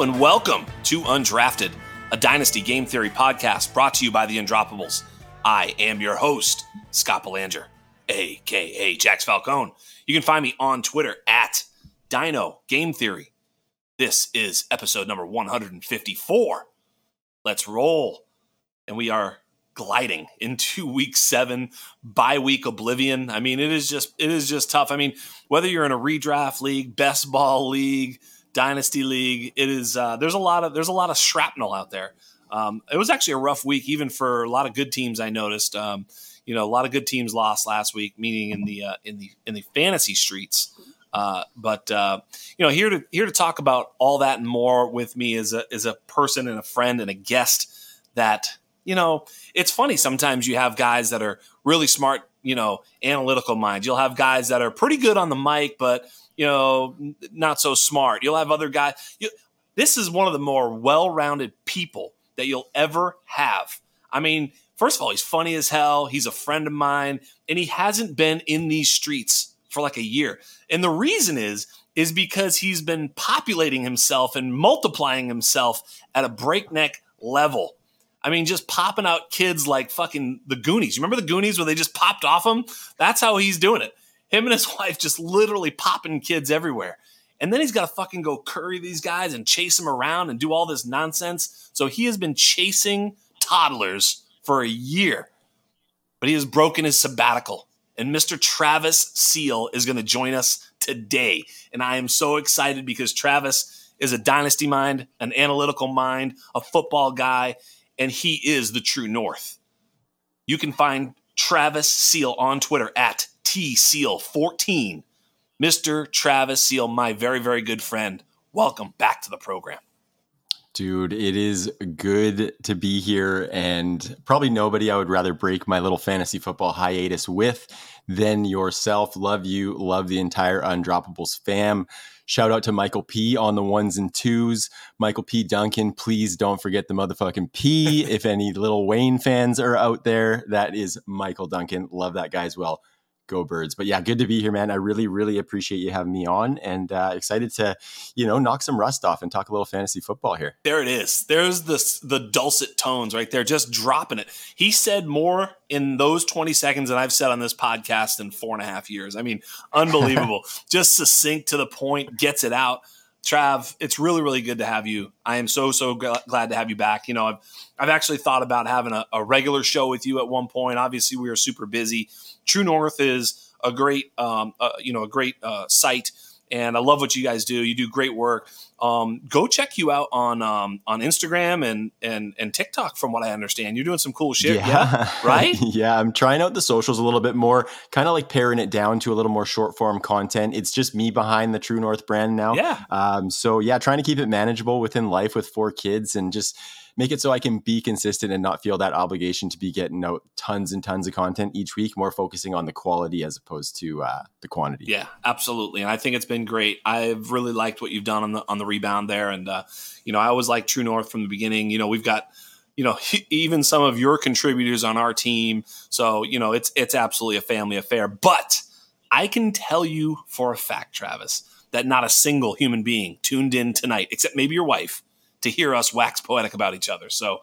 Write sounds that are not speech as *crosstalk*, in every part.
And welcome to Undrafted, a Dynasty Game Theory podcast brought to you by the Undroppables. I am your host, Scott Belanger, aka Jax Falcone. You can find me on Twitter at Dyno Game Theory. This is episode number 154. Let's roll. And we are gliding into *laughs* week seven, bye week oblivion. I mean, it is just it is just tough. I mean, whether you're in a redraft league, best ball league, dynasty league. It is uh, there's a lot of there's a lot of shrapnel out there. Um, it was actually a rough week, even for a lot of good teams. I noticed. Um, you know, a lot of good teams lost last week, meaning in the uh, in the in the fantasy streets. Uh, but uh, you know, here to here to talk about all that and more with me is a is a person and a friend and a guest that you know. It's funny sometimes you have guys that are really smart, you know, analytical minds. You'll have guys that are pretty good on the mic, but you know, not so smart. You'll have other guys. You, this is one of the more well-rounded people that you'll ever have. I mean, first of all, he's funny as hell. He's a friend of mine, and he hasn't been in these streets for like a year. And the reason is is because he's been populating himself and multiplying himself at a breakneck level. I mean, just popping out kids like fucking the Goonies. You remember the Goonies where they just popped off him? That's how he's doing it. Him and his *laughs* wife just literally popping kids everywhere. And then he's got to fucking go curry these guys and chase them around and do all this nonsense. So he has been chasing toddlers for a year, but he has broken his sabbatical. And Mr. Travis Seel is going to join us today. And I am so excited because Travis is a dynasty mind, an analytical mind, a football guy, and he is the true north. You can find Travis Seel on Twitter at T Seel 14. Mr. Travis Seel, my very, very good friend. Welcome back to the program. Dude, it is good to be here, and probably nobody I would rather break my little fantasy football hiatus with than yourself. Love you, love the entire Undroppables fam. Shout out to Michael P on the ones and twos. Michael P. Duncan, please don't forget the motherfucking P. *laughs* if any Lil Wayne fans are out there, that is Michael Duncan. Love that guy as well go birds but yeah good to be here man i really really appreciate you having me on and uh, excited to you know knock some rust off and talk a little fantasy football here there it is there's the the dulcet tones right there just dropping it he said more in those 20 seconds that i've said on this podcast in four and a half years i mean unbelievable *laughs* just succinct to the point gets it out Trav, it's really, really good to have you. I am so, so glad to have you back. You know, I've, I've actually thought about having a, a regular show with you at one point. Obviously, we are super busy. True North is a great, um, uh, you know, a great uh, site, and I love what you guys do. You do great work. Um, go check you out on um, on Instagram and and and TikTok. From what I understand, you're doing some cool shit. Yeah, yeah *laughs* right. yeah, I'm trying out the socials a little bit more, kind of like paring it down to a little more short form content. It's just me behind the True North brand now. Yeah. Um, so yeah, trying to keep it manageable within life with four kids and just make it so I can be consistent and not feel that obligation to be getting out tons and tons of content each week, more focusing on the quality as opposed to uh, the quantity. Yeah, absolutely. And I think it's been great. I've really liked what you've done on the on the rebound there. And uh, you know, I always like True North from the beginning. You know, we've got you know even some of your contributors on our team. So you know, it's it's absolutely a family affair. But I can tell you for a fact, Travis, that not a single human being tuned in tonight, except maybe your wife, to hear us wax poetic about each other. So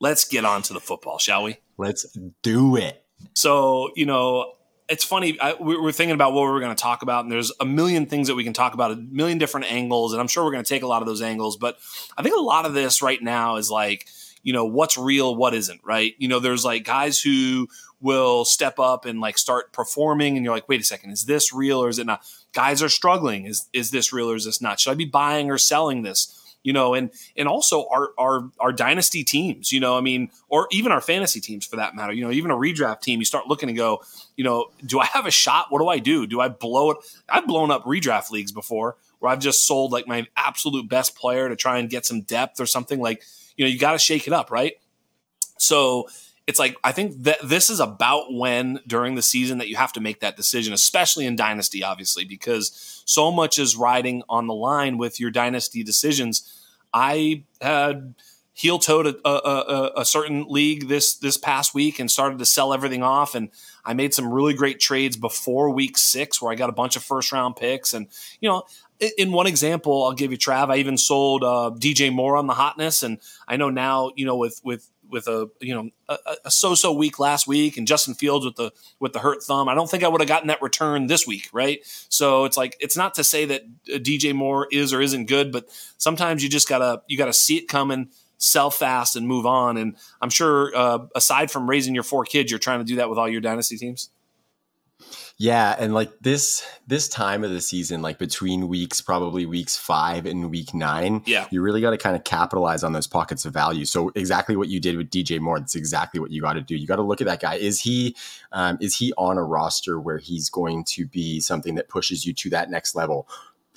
let's get on to the football, shall we? Let's do it. So, you know, it's funny. I, we were thinking about what we were going to talk about, and there's a million things that we can talk about, a million different angles, and I'm sure we're going to take a lot of those angles. But I think a lot of this right now is like, you know, what's real, what isn't, right? You know, there's like guys who will step up and like start performing, and you're like, wait a second, is this real or is it not? Guys are struggling. Is is this real or is this not? Should I be buying or selling this? You know, and and also our our our dynasty teams, you know, I mean, or even our fantasy teams for that matter, you know, even a redraft team, you start looking and go, you know, do I have a shot? What do I do? Do I blow it? I've blown up redraft leagues before where I've just sold like my absolute best player to try and get some depth or something like, you know, you got to shake it up, right? So it's like I think that this is about when during the season that you have to make that decision, especially in dynasty, obviously, because so much is riding on the line with your dynasty decisions. I had heel toed a, a, a, a, certain league this this past week and started to sell everything off, and I made some really great trades before week six where I got a bunch of first round picks, and you know. In one example, I'll give you Trav. I even sold uh, DJ Moore on the hotness, and I know now, you know, with with with a you know a, a, so-so week last week and Justin Fields with the with the hurt thumb. I don't think I would have gotten that return this week, right? So it's like it's not to say that uh, DJ Moore is or isn't good, but sometimes you just gotta you gotta see it coming, sell fast, and move on. And I'm sure uh, aside from raising your four kids, you're trying to do that with all your dynasty teams. Yeah, and like this this time of the season, like between weeks, probably weeks five and week nine, yeah, you really got to kind of capitalize on those pockets of value. So exactly what you did with DJ Moore, that's exactly what you got to do. You got to look at that guy. Is he um, is he on a roster where he's going to be something that pushes you to that next level?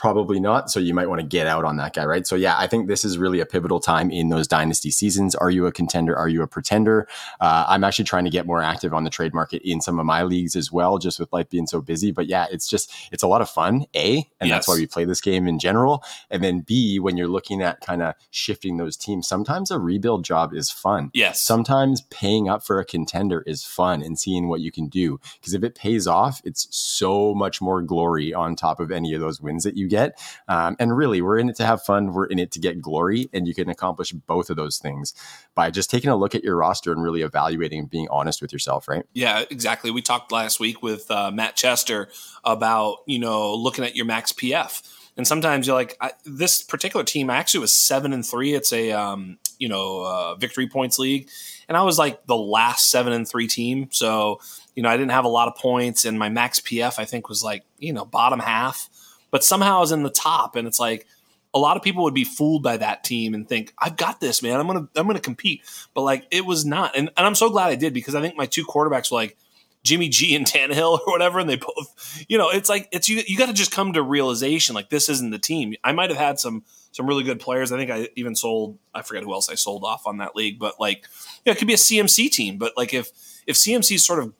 Probably not. So you might want to get out on that guy, right? So yeah, I think this is really a pivotal time in those dynasty seasons. Are you a contender? Are you a pretender? Uh, I'm actually trying to get more active on the trade market in some of my leagues as well, just with life being so busy. But yeah, it's just it's a lot of fun. A, and yes. that's why we play this game in general. And then B, when you're looking at kind of shifting those teams, sometimes a rebuild job is fun. Yes. Sometimes paying up for a contender is fun and seeing what you can do. Because if it pays off, it's so much more glory on top of any of those wins that you get. Um, and really, we're in it to have fun. We're in it to get glory. And you can accomplish both of those things by just taking a look at your roster and really evaluating and being honest with yourself, right? Yeah, exactly. We talked last week with uh, Matt Chester about, you know, looking at your max PF. And sometimes you're like, this particular team actually was seven and three. It's a, um, you know, uh, victory points league. And I was like the last seven and three team. So, you know, I didn't have a lot of points. And my max PF, I think, was like, you know, bottom half but somehow is in the top. And it's like a lot of people would be fooled by that team and think, I've got this, man. I'm gonna I'm gonna compete. But like it was not. And, and I'm so glad I did because I think my two quarterbacks were like Jimmy G and *laughs* Tannehill or whatever, and they both, you know, it's like it's you. You got to just come to realization like this isn't the team. I might have had some some really good players. I think I even sold. I forget who else I sold off on that league, but like, yeah, it could be a CMC team. But like if if CMC is sort of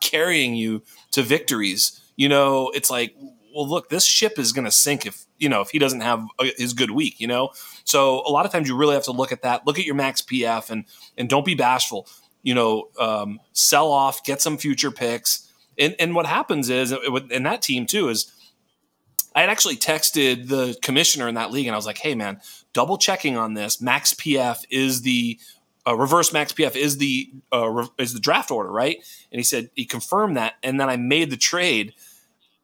carrying you to victories, you know, it's like well, look, this ship is going to sink if you know if he doesn't have a, his good week. You know, so a lot of times you really have to look at that. Look at your max PF and and don't be bashful. You know, um, sell off, get some future picks, and and what happens is in that team too is. I had actually texted the commissioner in that league, and I was like, "Hey, man, double checking on this. Max PF is the uh, reverse max PF is the uh, re- is the draft order, right?" And he said he confirmed that, and then I made the trade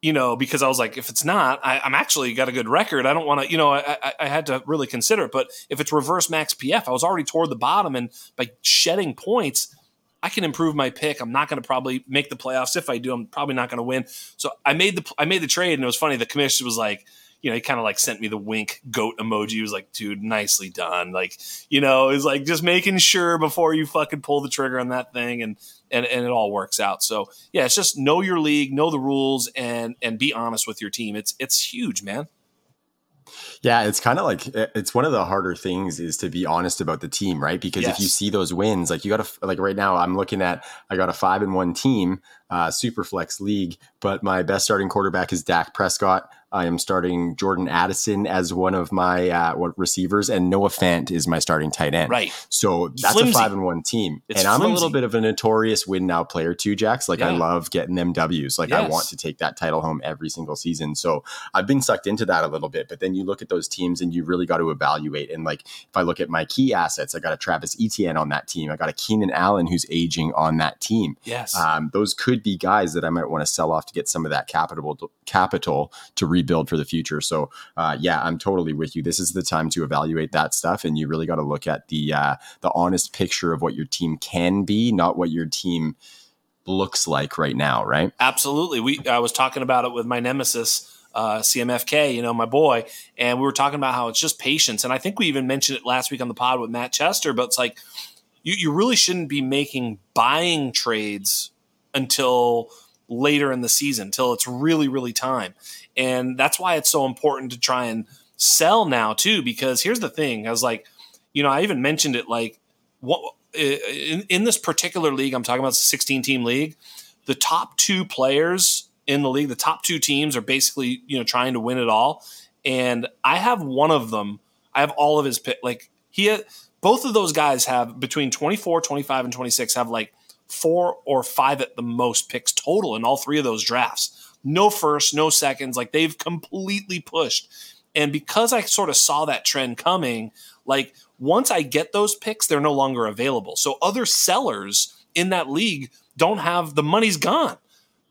you know, because I was like, if it's not, I, am actually got a good record. I don't want to, you know, I, I, I, had to really consider it. But if it's reverse max PF, I was already toward the bottom, and by shedding points, I can improve my pick. I'm not going to probably make the playoffs. If I do, I'm probably not going to win. So I made the I made the trade, and it was funny. The commission was like, you know, he kind of like sent me the wink goat emoji. He was like, dude, nicely done. Like, you know, is like just making sure before you fucking pull the trigger on that thing and and, and it all works out. So yeah, it's just know your league, know the rules, and and be honest with your team. It's it's huge, man. Yeah, it's kind of like it's one of the harder things is to be honest about the team, right? Because yes. if you see those wins, like you got to like right now, I'm looking at I got a five and one team, uh, super flex league, but my best starting quarterback is Dak Prescott. I am starting Jordan Addison as one of my uh, receivers, and Noah Fant is my starting tight end. Right. So that's flimsy. a five and one team. It's and I'm flimsy. a little bit of a notorious win now player too, Jax. Like yeah. I love getting them W's. Like yes. I want to take that title home every single season. So I've been sucked into that a little bit. But then you look at those teams and you really got to evaluate. And like if I look at my key assets, I got a Travis Etienne on that team. I got a Keenan Allen who's aging on that team. Yes. Um, those could be guys that I might want to sell off to get some of that capital capital to rebuild for the future. So uh, yeah, I'm totally with you. This is the time to evaluate that stuff, and you really got to look at the uh, the honest picture of what your team can be, not what your team looks like right now. Right? Absolutely. We I was talking about it with my nemesis. Uh, CMFK, you know, my boy, and we were talking about how it's just patience. And I think we even mentioned it last week on the pod with Matt Chester, but it's like you, you really shouldn't be making buying trades until later in the season till it's really really time and that's why it's so important to try and sell now too because here's the thing. I was like you know i even mentioned it like what in, in this particular league i'm talking about 16 team league the top two players in the league the top two teams are basically you know trying to win it all. And i have one of them. I have all of his pick like he uh, both of those guys have between 24 25 and 26 have like four or five at the most picks total in all three of those drafts. No first, no seconds. Like they've completely pushed. And because I sort of saw that trend coming, like once I get those picks, they're no longer available. So other sellers in that league don't have the money's gone.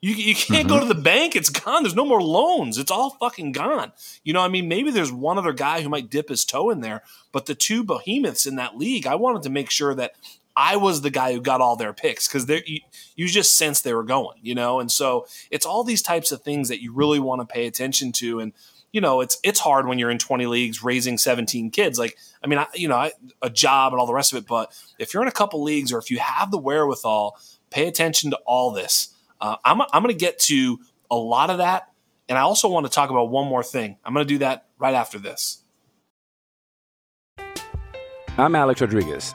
You, you can't mm-hmm. go to the bank. It's gone. There's no more loans. It's all fucking gone. You know, I mean, maybe there's one other guy who might dip his toe in there, but the two behemoths in that league, I wanted to make sure that I was the guy who got all their picks because you, you just sense they were going, you know. And so it's all these types of things that you really want to pay attention to. And you know, it's it's hard when you're in 20 leagues raising 17 kids. Like, I mean, I, you know, I, a job and all the rest of it. But if you're in a couple leagues or if you have the wherewithal, pay attention to all this. Uh, I'm I'm going to get to a lot of that, and I also want to talk about one more thing. I'm going to do that right after this. I'm Alex Rodriguez.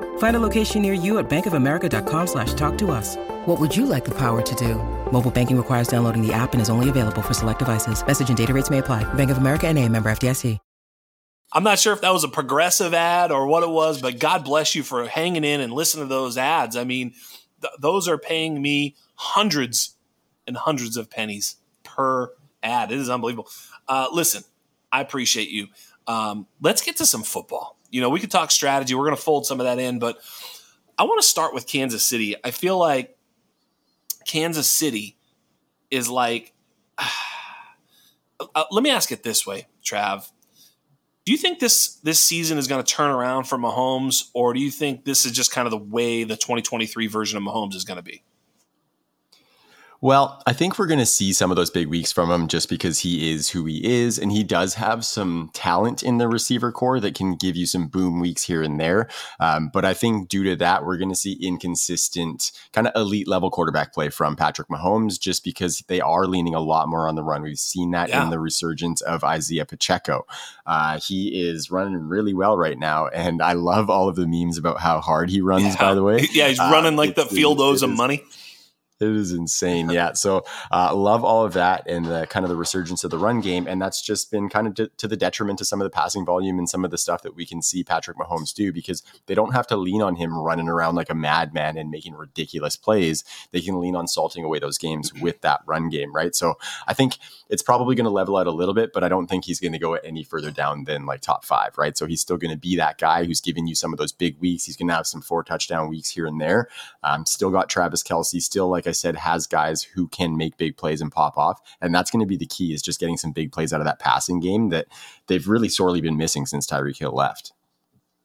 Find a location near you at bankofamerica.com slash talk to us. What would you like the power to do? Mobile banking requires downloading the app and is only available for select devices. Message and data rates may apply. Bank of America and a member FDIC. I'm not sure if that was a progressive ad or what it was, but God bless you for hanging in and listening to those ads. I mean, th- those are paying me hundreds and hundreds of pennies per ad. It is unbelievable. Uh, listen, I appreciate you. Um, let's get to some football. You know, we could talk strategy. We're going to fold some of that in, but I want to start with Kansas City. I feel like Kansas City is like. *sighs* Uh, let me ask it this way, Trav. Do you think this this season is going to turn around for Mahomes, or do you think this is just kind of the way the 2023 version of Mahomes is going to be? Well, I think we're going to see some of those big weeks from him just because he is who he is. And he does have some talent in the receiver corps that can give you some boom weeks here and there. Um, but I think due to that, we're going to see inconsistent, kind of elite level quarterback play from Patrick Mahomes just because they are leaning a lot more on the run. We've seen that yeah. in the resurgence of Isaiah Pacheco. Uh, he is running really well right now. And I love all of the memes about how hard he runs, yeah. by the way. *laughs* Yeah, he's running uh, like the field owes him money It is insane. Yeah. So uh, love all of that and the kind of the resurgence of the run game. And that's just been kind of to, to, the detriment to some of the passing volume and some of the stuff that we can see Patrick Mahomes do because they don't have to lean on him running around like a madman and making ridiculous plays. They can lean on salting away those games with that run game, right? So I think it's probably going to level out a little bit, but I don't think he's going to go any further down than like top five, right? So he's still going to be that guy who's giving you some of those big weeks. He's going to have some four touchdown weeks here and there. Um, still got Travis Kelce, still, like I said, has guys who can make big plays and pop off. And that's going to be the key is just getting some big plays out of that passing game that they've really sorely been missing since Tyreek Hill left.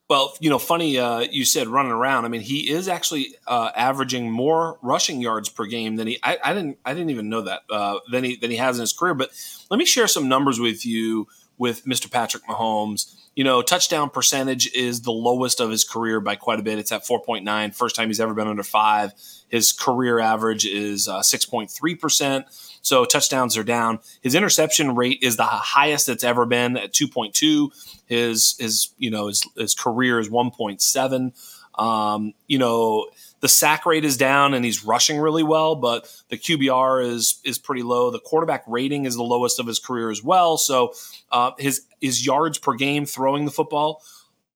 Well, you know, funny uh, you said running around. I mean, he is actually uh, averaging more rushing yards per game than he. I, I didn't. I didn't even know that uh, than he than he has in his career. But let me share some numbers with you with Mr. Patrick Mahomes. You know, touchdown percentage is the lowest of his career by quite a bit. It's at 4.9. First time he's ever been under five. His career average is uh, 6.3%. So touchdowns are down. His interception rate is the highest it's ever been at 2.2. His, his, you know, his, his career is 1.7. Um, you know, the sack rate is down and he's rushing really well, but the QBR is is pretty low. The quarterback rating is the lowest of his career as well. So uh, his his yards per game throwing the football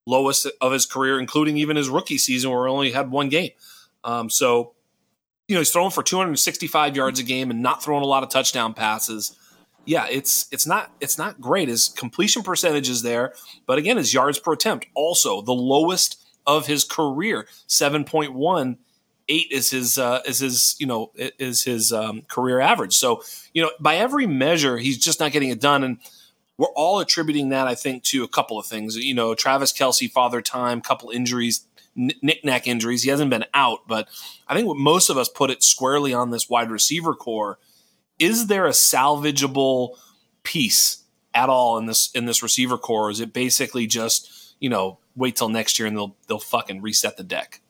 lowest of his career, including even his rookie season where he only had one game. Um, so you know he's throwing for 265 yards a game and not throwing a lot of touchdown passes. Yeah, it's it's not it's not great. His completion percentage is there, but again, his yards per attempt also the lowest of his career. 7.1 eight is his uh, is his you know is his um, career average. So you know by every measure he's just not getting it done, and we're all attributing that I think to a couple of things. You know Travis Kelce, father time, couple injuries, knickknack injuries. He hasn't been out, but I think what most of us put it squarely on this wide receiver corps. Is there a salvageable piece at all in this in this receiver corps? Is it basically just you know wait till next year and they'll they'll fucking reset the deck.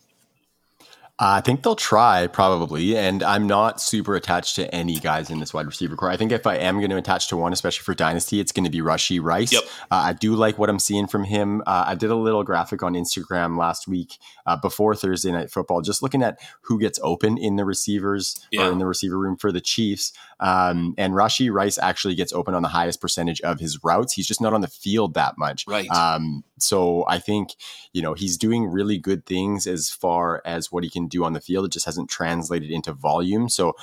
I think they'll try probably, and I'm not super attached to any guys in this wide receiver corps. I think if I am going to attach to one, especially for dynasty, it's going to be Rashee Rice. Yep. Uh, I do like what I'm seeing from him. Uh, I did a little graphic on Instagram last week uh, before Thursday night football, just looking at who gets open in the receivers yeah. or in the receiver room for the Chiefs. Um, and Rashee Rice actually gets open on the highest percentage of his routes. He's just not on the field that much. Right. Um, so I think you know he's doing really good things as far as what he can do on the field. It just hasn't translated into volume. So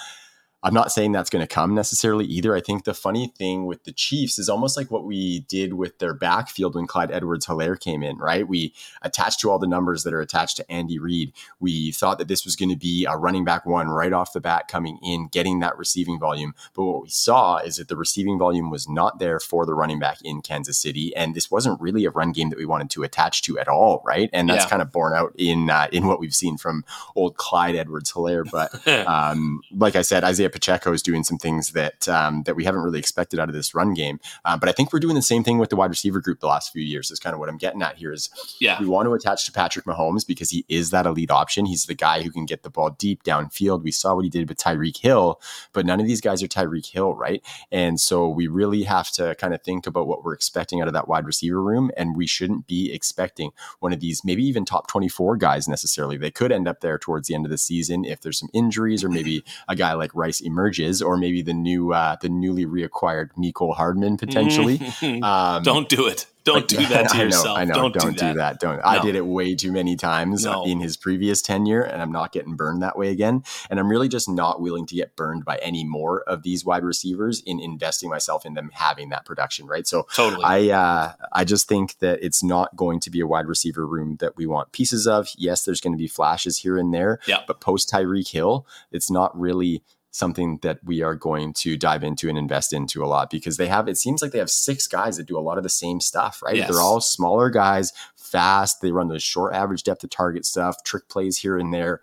I'm not saying that's going to come necessarily either. I think the funny thing with the Chiefs is almost like what we did with their backfield when Clyde Edwards Helaire came in, right? We attached to all the numbers that are attached to Andy Reid. We thought that this was going to be a running back one right off the bat coming in, getting that receiving volume. But what we saw is that the receiving volume was not there for the running back in Kansas City. And this wasn't really a run game that we wanted to attach to at all, right? And that's yeah. kind of borne out in uh, in what we've seen from old Clyde Edwards Helaire. But *laughs* um, like I said, Isaiah Pacheco is doing some things that um, that we haven't really expected out of this run game. Uh, but I think we're doing the same thing with the wide receiver group the last few years. Is kind of what I'm getting at here. Is yeah, we want to attach to Patrick Mahomes because he is that elite option. He's the guy who can get the ball deep downfield. We saw what he did with Tyreek Hill, but none of these guys are Tyreek Hill, right? And so we really have to kind of think about what we're expecting out of that wide receiver room, and we shouldn't be expecting one of these, maybe even top 24 guys necessarily. They could end up there towards the end of the season if there's some injuries or maybe a guy like Rice emerges, or maybe the new uh, the newly reacquired Mecole Hardman potentially. *laughs* um, Don't do it. Don't do *laughs* that to I know, yourself. I know. Don't, don't do, that. do that. Don't. No. I did it way too many times no. in his previous tenure, and I'm not getting burned that way again. And I'm really just not willing to get burned by any more of these wide receivers in investing myself in them having that production. Right. So totally. I uh, I just think that it's not going to be a wide receiver room that we want pieces of. Yes, there's going to be flashes here and there. Yeah. But post Tyreek Hill, it's not really something that we are going to dive into and invest into a lot because they have it seems like they have six guys that do a lot of the same stuff right yes. they're all smaller guys fast they run the short average depth of target stuff trick plays here and there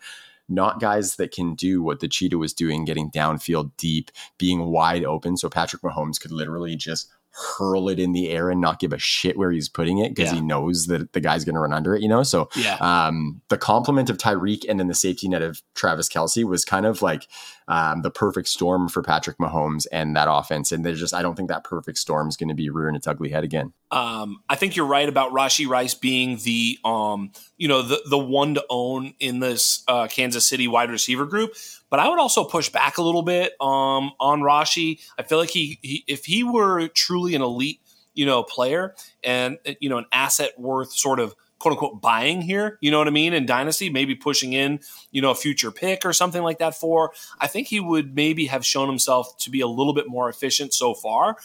not guys that can do what the cheetah was doing getting downfield deep being wide open so patrick mahomes could literally just hurl it in the air and not give a shit where he's putting it because yeah. he knows that the guy's going to run under it, you know? So, yeah. um, the complement of Tyreek and then the safety net of Travis Kelce was kind of like um, the perfect storm for Patrick Mahomes and that offense. And there's just, I don't think that perfect storm is going to be rearing its ugly head again. Um, I think you're right about Rashee Rice being the, um, you know, the, the one to own in this uh, Kansas City wide receiver group. But I would also push back a little bit um, on Rashee. I feel like he, he, if he were truly an elite, you know, player and you know an asset worth sort of quote unquote buying here, you know what I mean? In Dynasty, maybe pushing in, you know, a future pick or something like that for. I think he would maybe have shown himself to be a little bit more efficient so far.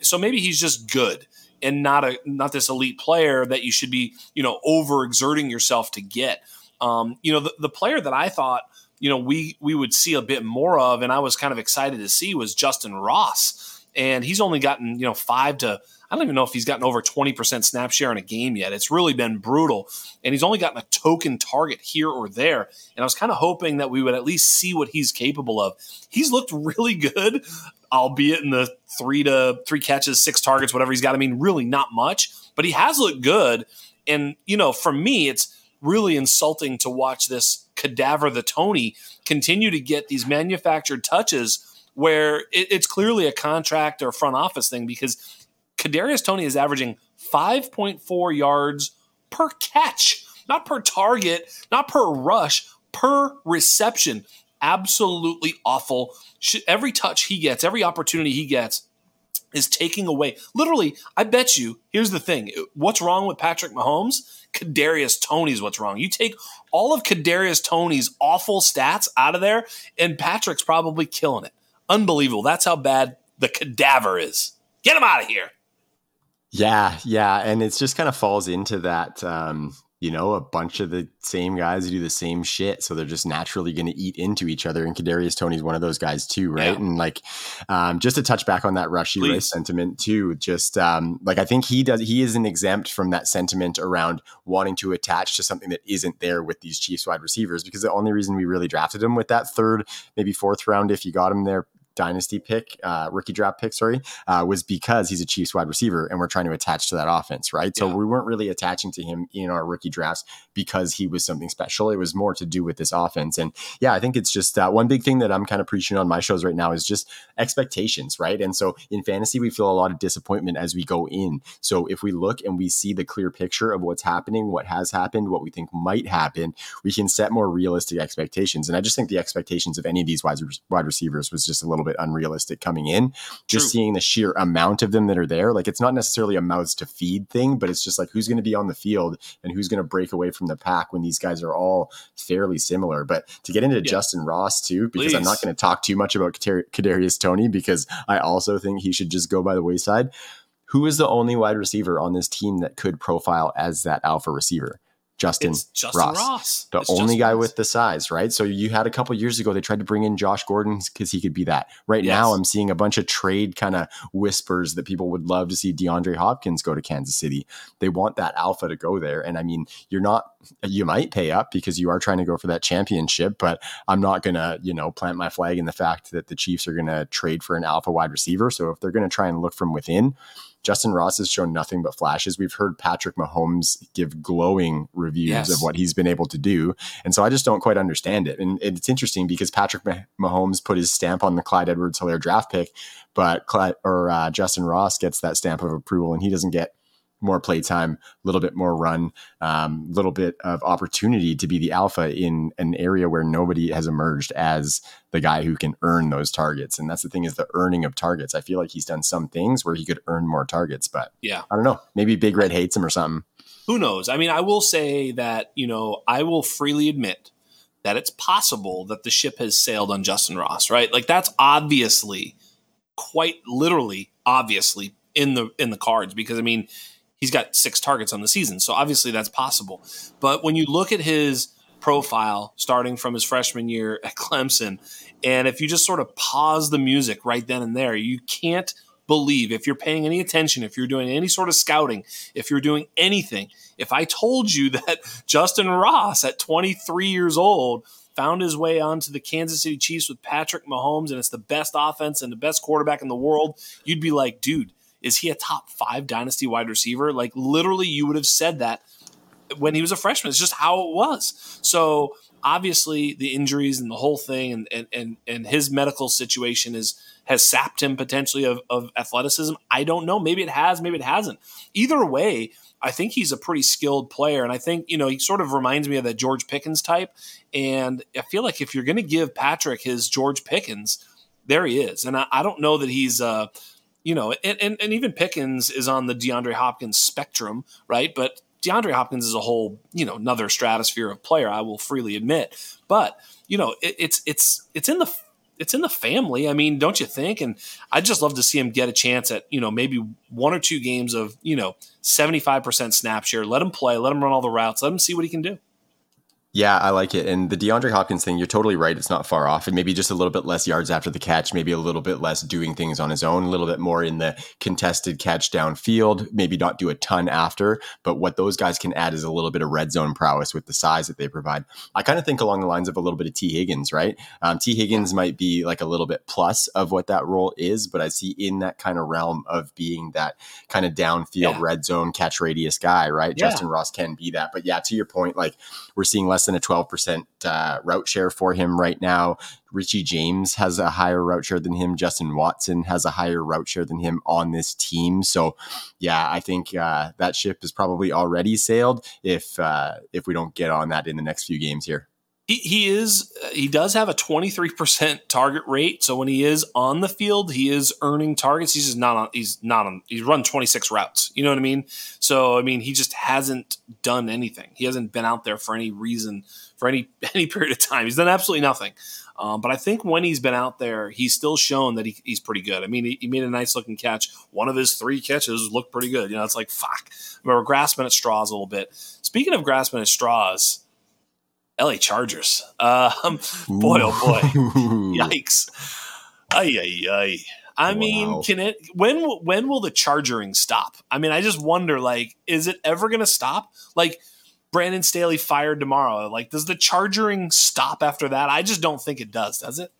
So maybe he's just good and not a not this elite player that you should be, you know, overexerting yourself to get. Um, you know, the, the player that I thought, you know, we we would see a bit more of, and I was kind of excited to see was Justyn Ross. And he's only gotten, you know, five to I don't even know if he's gotten over 20% snap share in a game yet. It's really been brutal. And he's only gotten a token target here or there. And I was kind of hoping that we would at least see what he's capable of. He's looked *laughs* really good, albeit in the three to three catches, six targets, whatever he's got. I mean, really not much, but he has looked good. And, you know, for me, it's really insulting to watch this cadaver, the Toney, continue to get these manufactured touches where it, it's clearly a contract or front office thing because Kadarius Toney is averaging 5.4 yards per catch, not per target, not per rush, per reception. Absolutely awful. Every touch he gets, every opportunity he gets, is taking away. Literally, I bet you. Here's the thing: what's wrong with Patrick Mahomes? Kadarius Toney's what's wrong. You take all of Kadarius Toney's awful stats out of there, and Patrick's probably killing it. Unbelievable. That's how bad the cadaver is. Get him out of here. Yeah, yeah, and it just kind of falls into that. Um, you know, a bunch of the same guys who do the same shit, so they're just naturally going to eat into each other. And Kadarius Toney's one of those guys too, right? Yeah. And like, um, just to touch back on that Rashee Rice sentiment too, just um, like I think he does, he isn't exempt from that sentiment around wanting to attach to something that isn't there with these Chiefs wide receivers, because the only reason we really drafted him with that third, maybe fourth round, if you got him there dynasty pick, uh, rookie draft pick, sorry, uh, was because he's a Chiefs wide receiver and we're trying to attach to that offense, right? So we weren't really attaching to him in our rookie drafts because he was something special. It was more to do with this offense. And yeah, I think it's just uh, one big thing that I'm kind of preaching on my shows right now is just expectations, right? And so in fantasy, we feel a lot of disappointment as we go in. So if we look and we see the clear picture of what's happening, what has happened, what we think might happen, we can set more realistic expectations. And I just think the expectations of any of these wide, wide receivers was just a little little bit unrealistic coming in. Just True. seeing the sheer amount of them that are there, like it's not necessarily a mouths to feed thing, but it's just like who's going to be on the field and who's going to break away from the pack when these guys are all fairly similar. But to get into yeah. Justyn Ross too, because Please. I'm not going to talk too much about Kadarius Toney because I also think he should just go by the wayside. Who is the only wide receiver on this team that could profile as that alpha receiver? Justin, Justyn Ross, Ross. the it's only Justin guy Ross. with the size, right? So you had a couple years ago they tried to bring in Josh Gordon because he could be that. Right yes. now, I'm seeing a bunch of trade kind of whispers that people would love to see DeAndre Hopkins go to Kansas City. They want that alpha to go there, and I mean, you're not. You might pay up because you are trying to go for that championship, but I'm not gonna, you know, plant my flag in the fact that the Chiefs are gonna trade for an alpha wide receiver. So if they're gonna try and look from within Justyn Ross has shown nothing but flashes. We've heard Patrick Mahomes give glowing reviews yes. of what he's been able to do. And so I just don't quite understand it. And it's interesting because Patrick Mahomes put his stamp on the Clyde Edwards Helaire draft pick, but Clyde, or uh, Justyn Ross gets that stamp of approval and he doesn't get more playtime, a little bit more run, a um, little bit of opportunity to be the alpha in an area where nobody has emerged as the guy who can earn those targets. And that's the thing is the earning of targets. I feel like he's done some things where he could earn more targets, but yeah, I don't know. Maybe Big Red hates him or something. Who knows? I mean, I will say that, you know, I will freely admit that it's possible that the ship has sailed on Justyn Ross, right? Like that's obviously quite literally obviously in the in the cards because I mean he's got six targets on the season. So obviously that's possible. But when you look at his profile starting from his freshman year *laughs* at Clemson, and if you just sort of pause the music right then and there, you can't believe if you're paying any attention, if you're doing any sort of scouting, if you're doing anything, if I told you *laughs* that Justyn Ross at 23 years old found his way onto the Kansas City Chiefs with Patrick Mahomes and it's the best offense and the best quarterback in the world, you'd be like, dude, is he a top five dynasty wide receiver? Like literally, you would have said that when he was a freshman. It's just how it was. So obviously the injuries and the whole thing and and and, and his medical situation is has sapped him potentially of, of athleticism. I don't know. Maybe it has, maybe it hasn't. Either way, I think he's a pretty skilled player. And I think, you know, he sort of reminds me of that George Pickens type. And I feel like if you're going to give Patrick his George Pickens, there he is. And I, I don't know that he's, uh, you know, and, and, and even Pickens is on the DeAndre Hopkins spectrum, right? But DeAndre Hopkins is a whole, you know, another stratosphere of player. I will freely admit, but you know, it, it's it's it's in the it's in the family. I mean, don't you think? And I'd just love to see him get a chance at, you know, maybe one or two games of, you know, 75% snap share. Let him play, let him run all the routes, let him see what he can do. Yeah, I like it. And the DeAndre Hopkins thing, you're totally right. It's not far off. And maybe just a little bit less yards after the catch, maybe a little bit less doing things on his own, a little bit more in the contested catch downfield, maybe not do a ton after. But what those guys can add is a little bit of red zone prowess with the size that they provide. I kind of think along the lines of a little bit of Tee Higgins, right? Um, Tee Higgins might be like a little bit plus of what that role is, but I see in that kind of realm of being that kind of downfield yeah. red zone catch radius guy, right? Yeah. Justyn Ross can be that. But yeah, to your point, like we're seeing less than a 12% uh, route share for him right now. Richie James has a higher route share than him. Justin Watson has a higher route share than him on this team. So, yeah, I think uh, that ship is probably already sailed if uh, if we don't get on that in the next few games here. He, he is he does have a 23% target rate so when he is on the field he is earning targets he's just not on he's not on he's run 26 routes you know what i mean so i mean he just hasn't done anything he hasn't been out there for any reason for any *laughs* any period of time he's done absolutely nothing um, but I think when he's been out there, he's still shown that he, he's pretty good. I mean, he, he, made a nice looking catch. One of his three catches looked pretty good. You know, it's like, fuck. We're grasping at straws a little bit. Speaking of grasping at straws, LA Chargers. Um, *laughs* boy, oh boy, yikes! Ay ay ay. I wow. mean, can it? When when will the chargering stop? I mean, I just wonder. Like, is it ever going to stop? Like, Brandon Staley fired tomorrow. Like, does the chargering stop after that? I just don't think it does. Does it?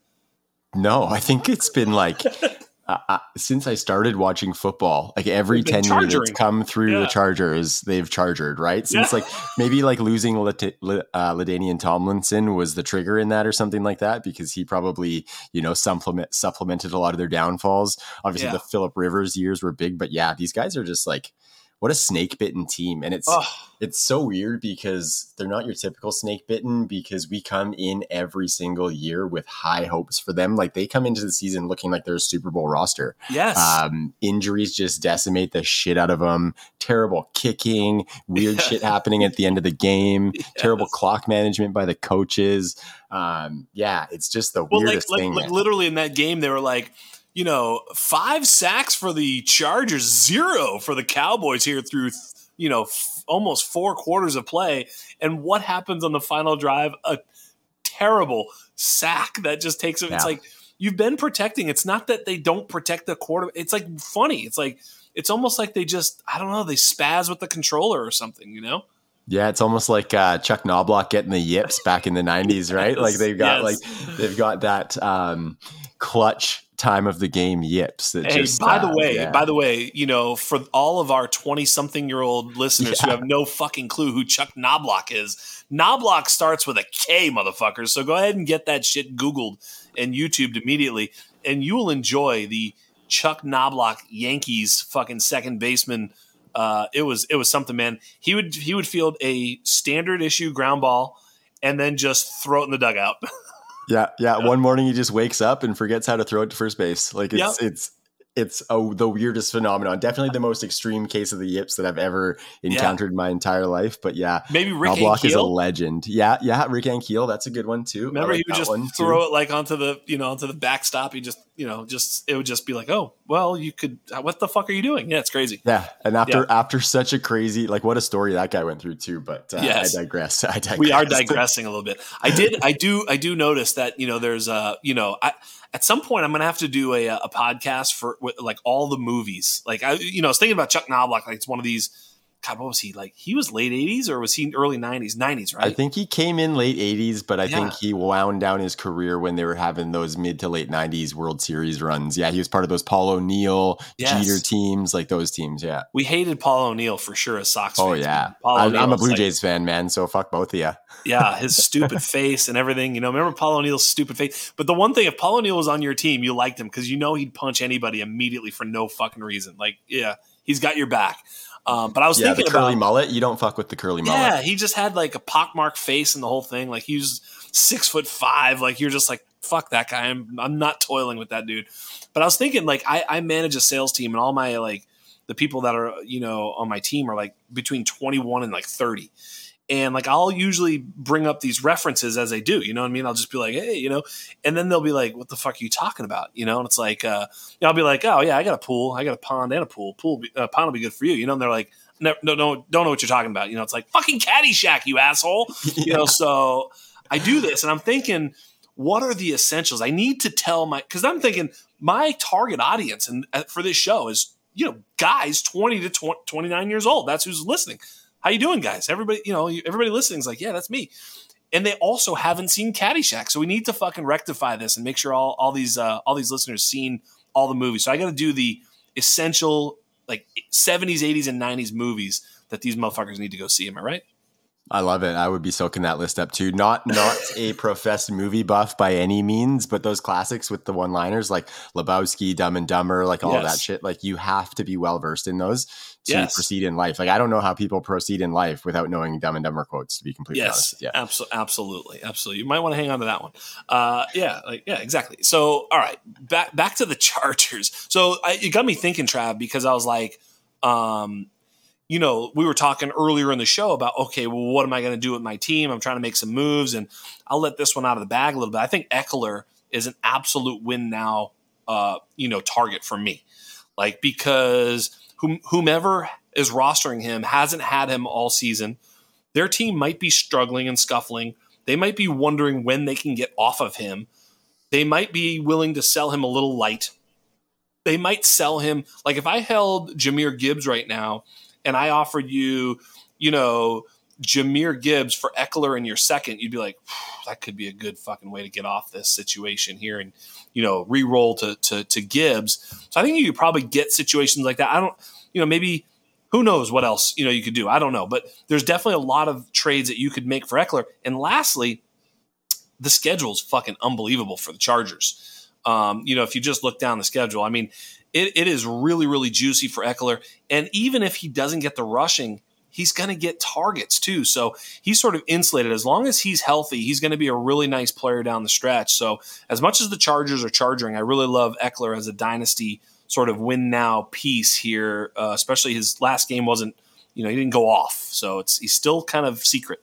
No, I think it's been like *laughs* uh, since I started watching football, like every tenure that's come through yeah. the Chargers, they've chargered, right? Since yeah. like maybe like losing Lat- uh, LaDainian Tomlinson was the trigger in that or something like that because he probably, you know, supplement supplemented a lot of their downfalls. Obviously, yeah. the Philip Rivers years were big, but yeah, these guys are just like what a snake bitten team. And it's oh. it's so weird because they're not your typical snake bitten because we come in every single year with high hopes for them. Like they come into the season looking like they're a Super Bowl roster. Yes. Um, injuries just decimate the shit out of them. Terrible kicking, weird shit *laughs* happening at the end of the game, yes. terrible clock management by the coaches. Um, yeah, it's just the well, weirdest like, thing. Like, like literally in that game, they were like, you know, five sacks for the Chargers, zero for the Cowboys here through, you know, f- almost four quarters of play. And what happens on the final drive? A terrible sack that just takes it. Yeah. It's like you've been protecting. It's not that they don't protect the quarter. It's like funny. It's like it's almost like they just I don't know. They spaz with the controller or something. You know. Yeah, it's almost like uh, Chuck Knoblauch getting the yips back in the '90s, right? *laughs* yes, like they've got yes. like they've got that um, clutch time of the game yips. That hey, just, by uh, the way, yeah. by the way, you know, for all of our twenty-something-year-old listeners yeah. who have no fucking clue who Chuck Knoblauch is, Knoblauch starts with a K, motherfuckers. So go ahead and get that shit Googled and YouTubed immediately, and you will enjoy the Chuck Knoblauch Yankees fucking second baseman. Uh, it was it was something, man. He would he would field a standard issue ground ball and then just throw it in the dugout. *laughs* Yeah, yeah. One morning he just wakes up and forgets how to throw it to first base. Like it's yep. it's it's a, the weirdest phenomenon. Definitely the most extreme case of the yips that I've ever encountered yeah. in my entire life. But yeah, maybe Rick Block is a legend. Yeah, yeah, Rick Ankiel, that's a good one too. Remember, like he would just throw too. it like onto the you know onto the backstop. He just you know just it would just be like, oh well, you could. What the fuck are you doing? Yeah, it's crazy. Yeah, and after yeah. after such a crazy like what a story that guy went through too. But uh, yes. I digress. *laughs* I digress. We are digressing a little bit. I did. I do. I do notice that you know there's a you know I at some point I'm gonna have to do a, a podcast for like all the movies. Like I, you know, I was thinking about Chuck Knoblauch. Like it's one of these God, what was he like? He was late 80s or was he early 90s? 90s, right? I think he came in late 80s, but I Yeah. think he wound down his career when they were having those mid to late 90s World Series runs. Yeah, he was part of those Paul O'Neill, Yes. Jeter teams, like those teams. Yeah. we hated Paul O'Neill for sure as Sox Oh, fans. yeah. Paul I'm, I'm a Blue like- Jays fan, man. So fuck both of you. *laughs* Yeah, his stupid face and everything. You know, remember Paul O'Neill's stupid face? But the one thing, if Paul O'Neill was on your team, you liked him because you know he'd punch anybody immediately for no fucking reason. Like, yeah, he's got your back. Um, but I was Yeah, the curly about, mullet. You don't fuck with the curly mullet. yeah, he just had like a pockmarked face and the whole thing. Like he was six foot five. Like you're just like, fuck that guy. I'm I'm not toiling with that dude. But I was thinking, like, I, I manage a sales team and all my like the people that are, you know, on my team are like between 21 and like 30. And like I'll usually bring up these references as I do, you know what I mean? I'll just be like, hey, you know, and then they'll be like, what the fuck are you talking about? You know, and it's like, uh, I'll be like, oh yeah, I got a pool, I got a pond and a pool. Pool, be- uh, pond will be good for you, you know. And they're like, no, no, no, don't know what you're talking about. You know, it's like fucking Caddyshack, you asshole. *laughs* You know, so I do this, and I'm thinking, what are the essentials? I need to tell my because I'm thinking my target audience and uh, for this show is you know guys 20 to 20, 29 years old. That's who's listening. How you doing, guys? Everybody, you know, everybody listening is like, yeah, that's me. And they also haven't seen Caddyshack, so we need to fucking rectify this and make sure all, all these uh, all these listeners seen all the movies. So I got to do the essential like 70s, 80s, and 90s movies that these motherfuckers need to go see. Am I right? I love it. I would be soaking that list up too. Not not *laughs* a professed movie buff by any means, but those classics with the one liners like Lebowski, Dumb and Dumber, like all of that shit. Like you have to be well versed in those to Yes. proceed in life. Like I don't know how people proceed in life without knowing Dumb and Dumber quotes. To be completely Yes, honest, yeah. abso- absolutely, absolutely. You might want to hang on to that one. Uh, yeah, like yeah, exactly. So, all right, back back to the *laughs* Chargers. So I, it got me thinking, Trav, because I was like, um, you know, we were talking earlier in the show about okay, well, what am I going to do with my team? I'm trying to make some moves, and I'll let this one out of the bag a little bit. I think Ekeler is an absolute win now, uh, you know, target for me, like because whom, whomever is rostering him hasn't had him all season their team might be struggling and scuffling. They might be wondering when they can get off of him. They might be willing to sell him a little light. They might sell him like if I held Jahmyr Gibbs right now and I offered you, you know, Jahmyr Gibbs for Ekeler in your second, you'd be like, that could be a good fucking way to get off this situation here and, you know, re-roll to, to, to Gibbs. So I think you could probably get situations like that. I don't, you know, maybe who knows what else, you know, you could do. I don't know. But there's definitely a lot of trades that you could make for Ekeler. And lastly, the schedule is fucking unbelievable for the Chargers. Um, you know, if you just look down the schedule, I mean, it, it is really, really juicy for Ekeler. And even if he doesn't get the rushing, he's going to get targets too. So he's sort of insulated. As long as he's healthy, he's going to be a really nice player down the stretch. So as much as the Chargers are charging, I really love Ekeler as a dynasty sort of win now piece here. Uh, especially his last game wasn't, you know, he didn't go off, so it's he's still kind of secret.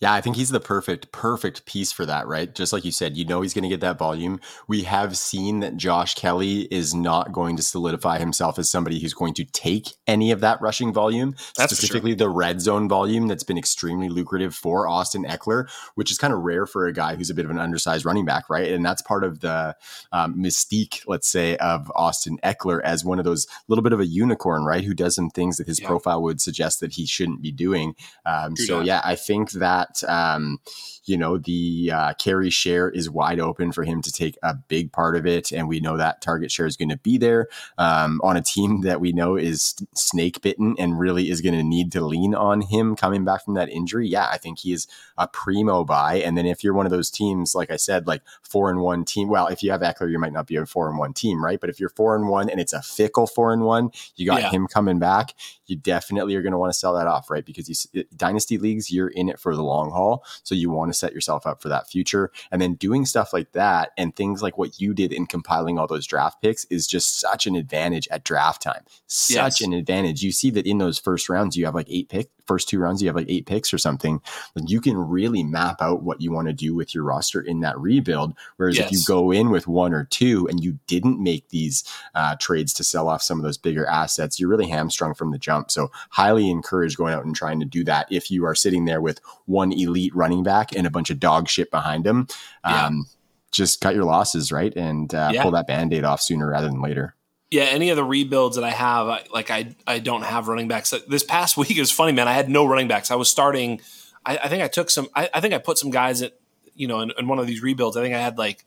Yeah, I think he's the perfect, perfect piece for that, right? Just like you said, you know he's going to get that volume. We have seen that Josh Kelley is not going to solidify himself as somebody who's going to take any of that rushing volume, That's specifically the red zone volume that's been extremely lucrative for Austin Ekeler, which is kind of rare for a guy who's a bit of an undersized running back, right? And that's part of the um, mystique, let's say, of Austin Ekeler as one of those little bit of a unicorn, right? Who does some things that his Yeah. profile would suggest that he shouldn't be doing. Um, so yeah, I think that um, you know the uh, carry share is wide open for him to take a big part of it, and we know that target share is going to be there um, on a team that we know is snake bitten and really is going to need to lean on him coming back from that injury. Yeah, I think he is a primo buy, and then if you're one of those teams, like I said, like four and one team. Well, if you have Ekeler, you might not be a four and one team, right? But if you're four and one and it's a fickle four and one, you got Yeah. him coming back. You definitely are going to want to sell that off, right? Because you, dynasty leagues, you're in it for the long haul, so you want to set yourself up for that future. And then doing stuff like that and things like what you did in compiling all those draft picks is just such an advantage at draft time. Such Yes. an advantage. You see that in those first rounds, you have like eight pick. First two rounds, you have like eight picks or something. Like you can really map out what you want to do with your roster in that rebuild. Whereas if you go in with one or two and you didn't make these uh, trades to sell off some of those bigger assets, you're really hamstrung from the jump. So highly encourage going out and trying to do that if you are sitting there with one elite running back and a bunch of dog shit behind him. Yeah. Um, just cut your losses, right? And uh, Yeah. pull that band-aid off sooner rather than later. Yeah, any of the rebuilds that I have, I, like I I don't have running backs. This past *laughs* week is funny, man. I had no running backs. I was starting. I, I think I took some. I, I, think I put some guys at you know in, in, one of these rebuilds. I think I had like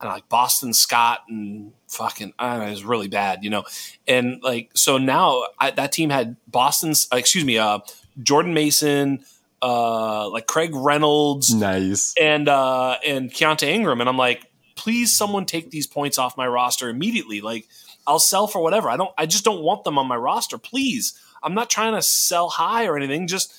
I don't know, like Boston Scott and fucking. I don't know, it was really bad, you know. And like so now I, that team had Boston's. Uh, excuse me, uh, Jordan Mason. Uh, like Craig Reynolds, nice, and uh, and Keaontay Ingram, and I'm like, please, someone take these points off my roster immediately. Like, I'll sell for whatever. I don't. I just don't want them on my roster. Please, I'm not trying to sell high or anything. Just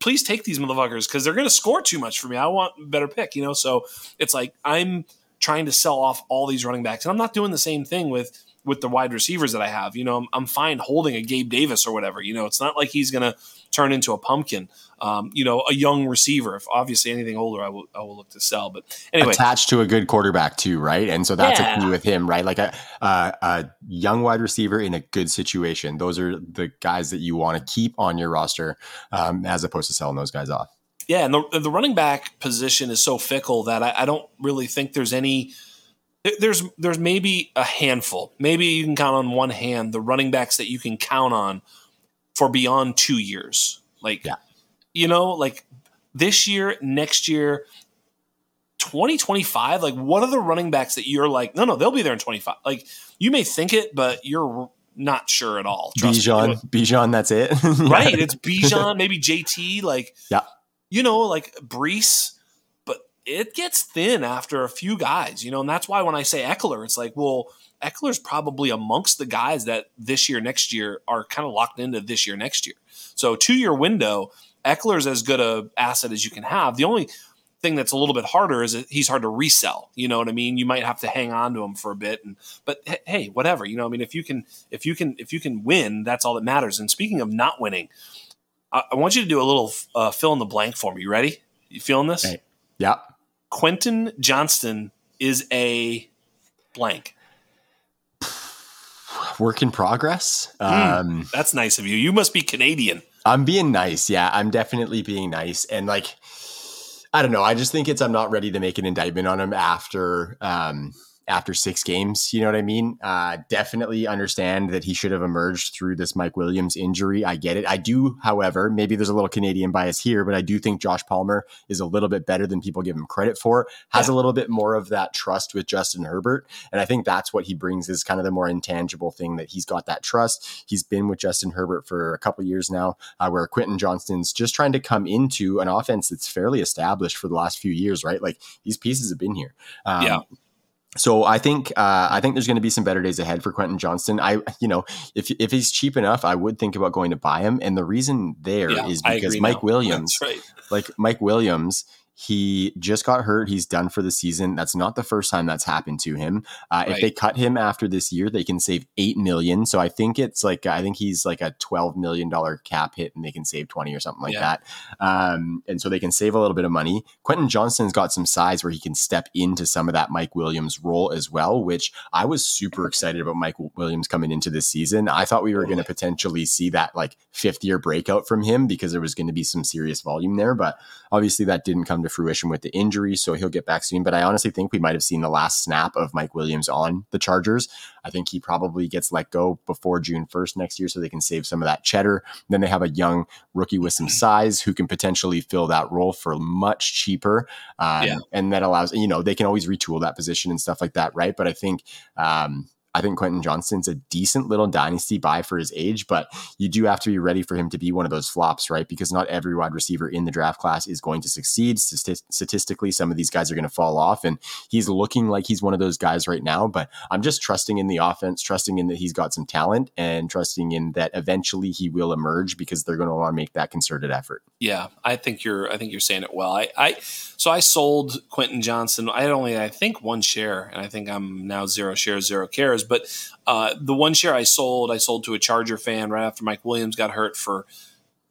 please take these motherfuckers because they're going to score too much for me. I want a better pick, you know. So it's like I'm trying to sell off all these running backs, and I'm not doing the same thing with with the wide receivers that I have. You know, I'm, I'm fine holding a Gabe Davis or whatever. You know, it's not like he's going to turn into a pumpkin. Um, you know, a young receiver. If obviously anything older, I will I will look to sell. But anyway, attached to a good quarterback too, right? And so that's yeah. a key with him, right? Like a, a, a young wide receiver in a good situation. Those are the guys that you want to keep on your roster, um, as opposed to selling those guys off. Yeah, and the, the running back position is so fickle that I, I don't really think there's any there's there's maybe a handful. Maybe you can count on one hand the running backs that you can count on for beyond two years. Like, yeah. you know, like this year, next year, 2025, like what are the running backs that you're like, no, no, they'll be there in 25. Like you may think it, but you're not sure at all. Bijan, Bijan, that's it. *laughs* right. It's Bijan, maybe JT, like, yeah. you know, like but it gets thin after a few guys, you know, and that's why when I say Ekeler, it's like, well, Ekeler's probably amongst the guys that this year, next year are kind of locked into this year, next year. So two year window, Ekeler's as good a asset as you can have. The only thing that's a little bit harder is that he's hard to resell. You know what I mean? You might have to hang on to him for a bit, and but hey, whatever. You know, I mean, if you can, if you can, if you can win, that's all that matters. And speaking of not winning, I, I want you to do a little uh, fill in the blank for me. You ready? You feeling this? Hey. Yeah. Quentin Johnston is a blank work in progress. Mm, um, that's nice of you. You must be Canadian. I'm being nice. Yeah, I'm definitely being nice. And like, I don't know. I just think it's I'm not ready to make an indictment on him after um, after six games. You know what I mean? Uh, definitely understand that he should have emerged through this Mike Williams injury. I get it. I do, however, maybe there's a little Canadian bias here, but I do think Josh Palmer is a little bit better than people give him credit for, has yeah. a little bit more of that trust with Justin Herbert. And I think that's what he brings is kind of the more intangible thing that he's got that trust. He's been with Justin Herbert for a couple years now, uh, where Quentin Johnston's just trying to come into an offense that's fairly established for the last few years, right? Like these pieces have been here. Um, yeah so I think uh, I think there's going to be some better days ahead for Quentin Johnston. I you know if if he's cheap enough, I would think about going to buy him. And the reason there yeah, is because Mike *laughs* now. Williams, right. like Mike Williams, he just got hurt. He's done for the season. That's not the first time that's happened to him. Uh, right. If they cut him after this year, they can save eight million. So I think it's like I think he's like a twelve million dollar cap hit, and they can save twenty or something like yeah. that. Um, and so they can save a little bit of money. Quentin Johnston's got some size where he can step into some of that Mike Williams role as well, which I was super excited about Mike Williams coming into this season. I thought we were going to potentially see that like fifth year breakout from him because there was going to be some serious volume there, but obviously that didn't come to fruition with the injury, so he'll get back soon. But I honestly think we might have seen the last snap of Mike Williams on the Chargers. I think he probably gets let go before June 1st next year so they can save some of that cheddar. Then they have a young rookie with some size who can potentially fill that role for much cheaper. Um, yeah. And that allows, you know, they can always retool that position and stuff like that, right? But I think, um, I think Quentin Johnston's a decent little dynasty buy for his age, but you do have to be ready for him to be one of those flops, right? Because not every wide receiver in the draft class is going to succeed. Statistically, some of these guys are going to fall off, and he's looking like he's one of those guys right now. But I'm just trusting in the offense, trusting in that he's got some talent, and trusting in that eventually he will emerge because they're going to want to make that concerted effort. Yeah, I think you're. I think you're saying it well. I, I so I sold Quentin Johnston. I had only, I think, one share, and I think I'm now zero shares, zero cares. But uh, the one share I sold, I sold to a Charger fan right after Mike Williams got hurt for.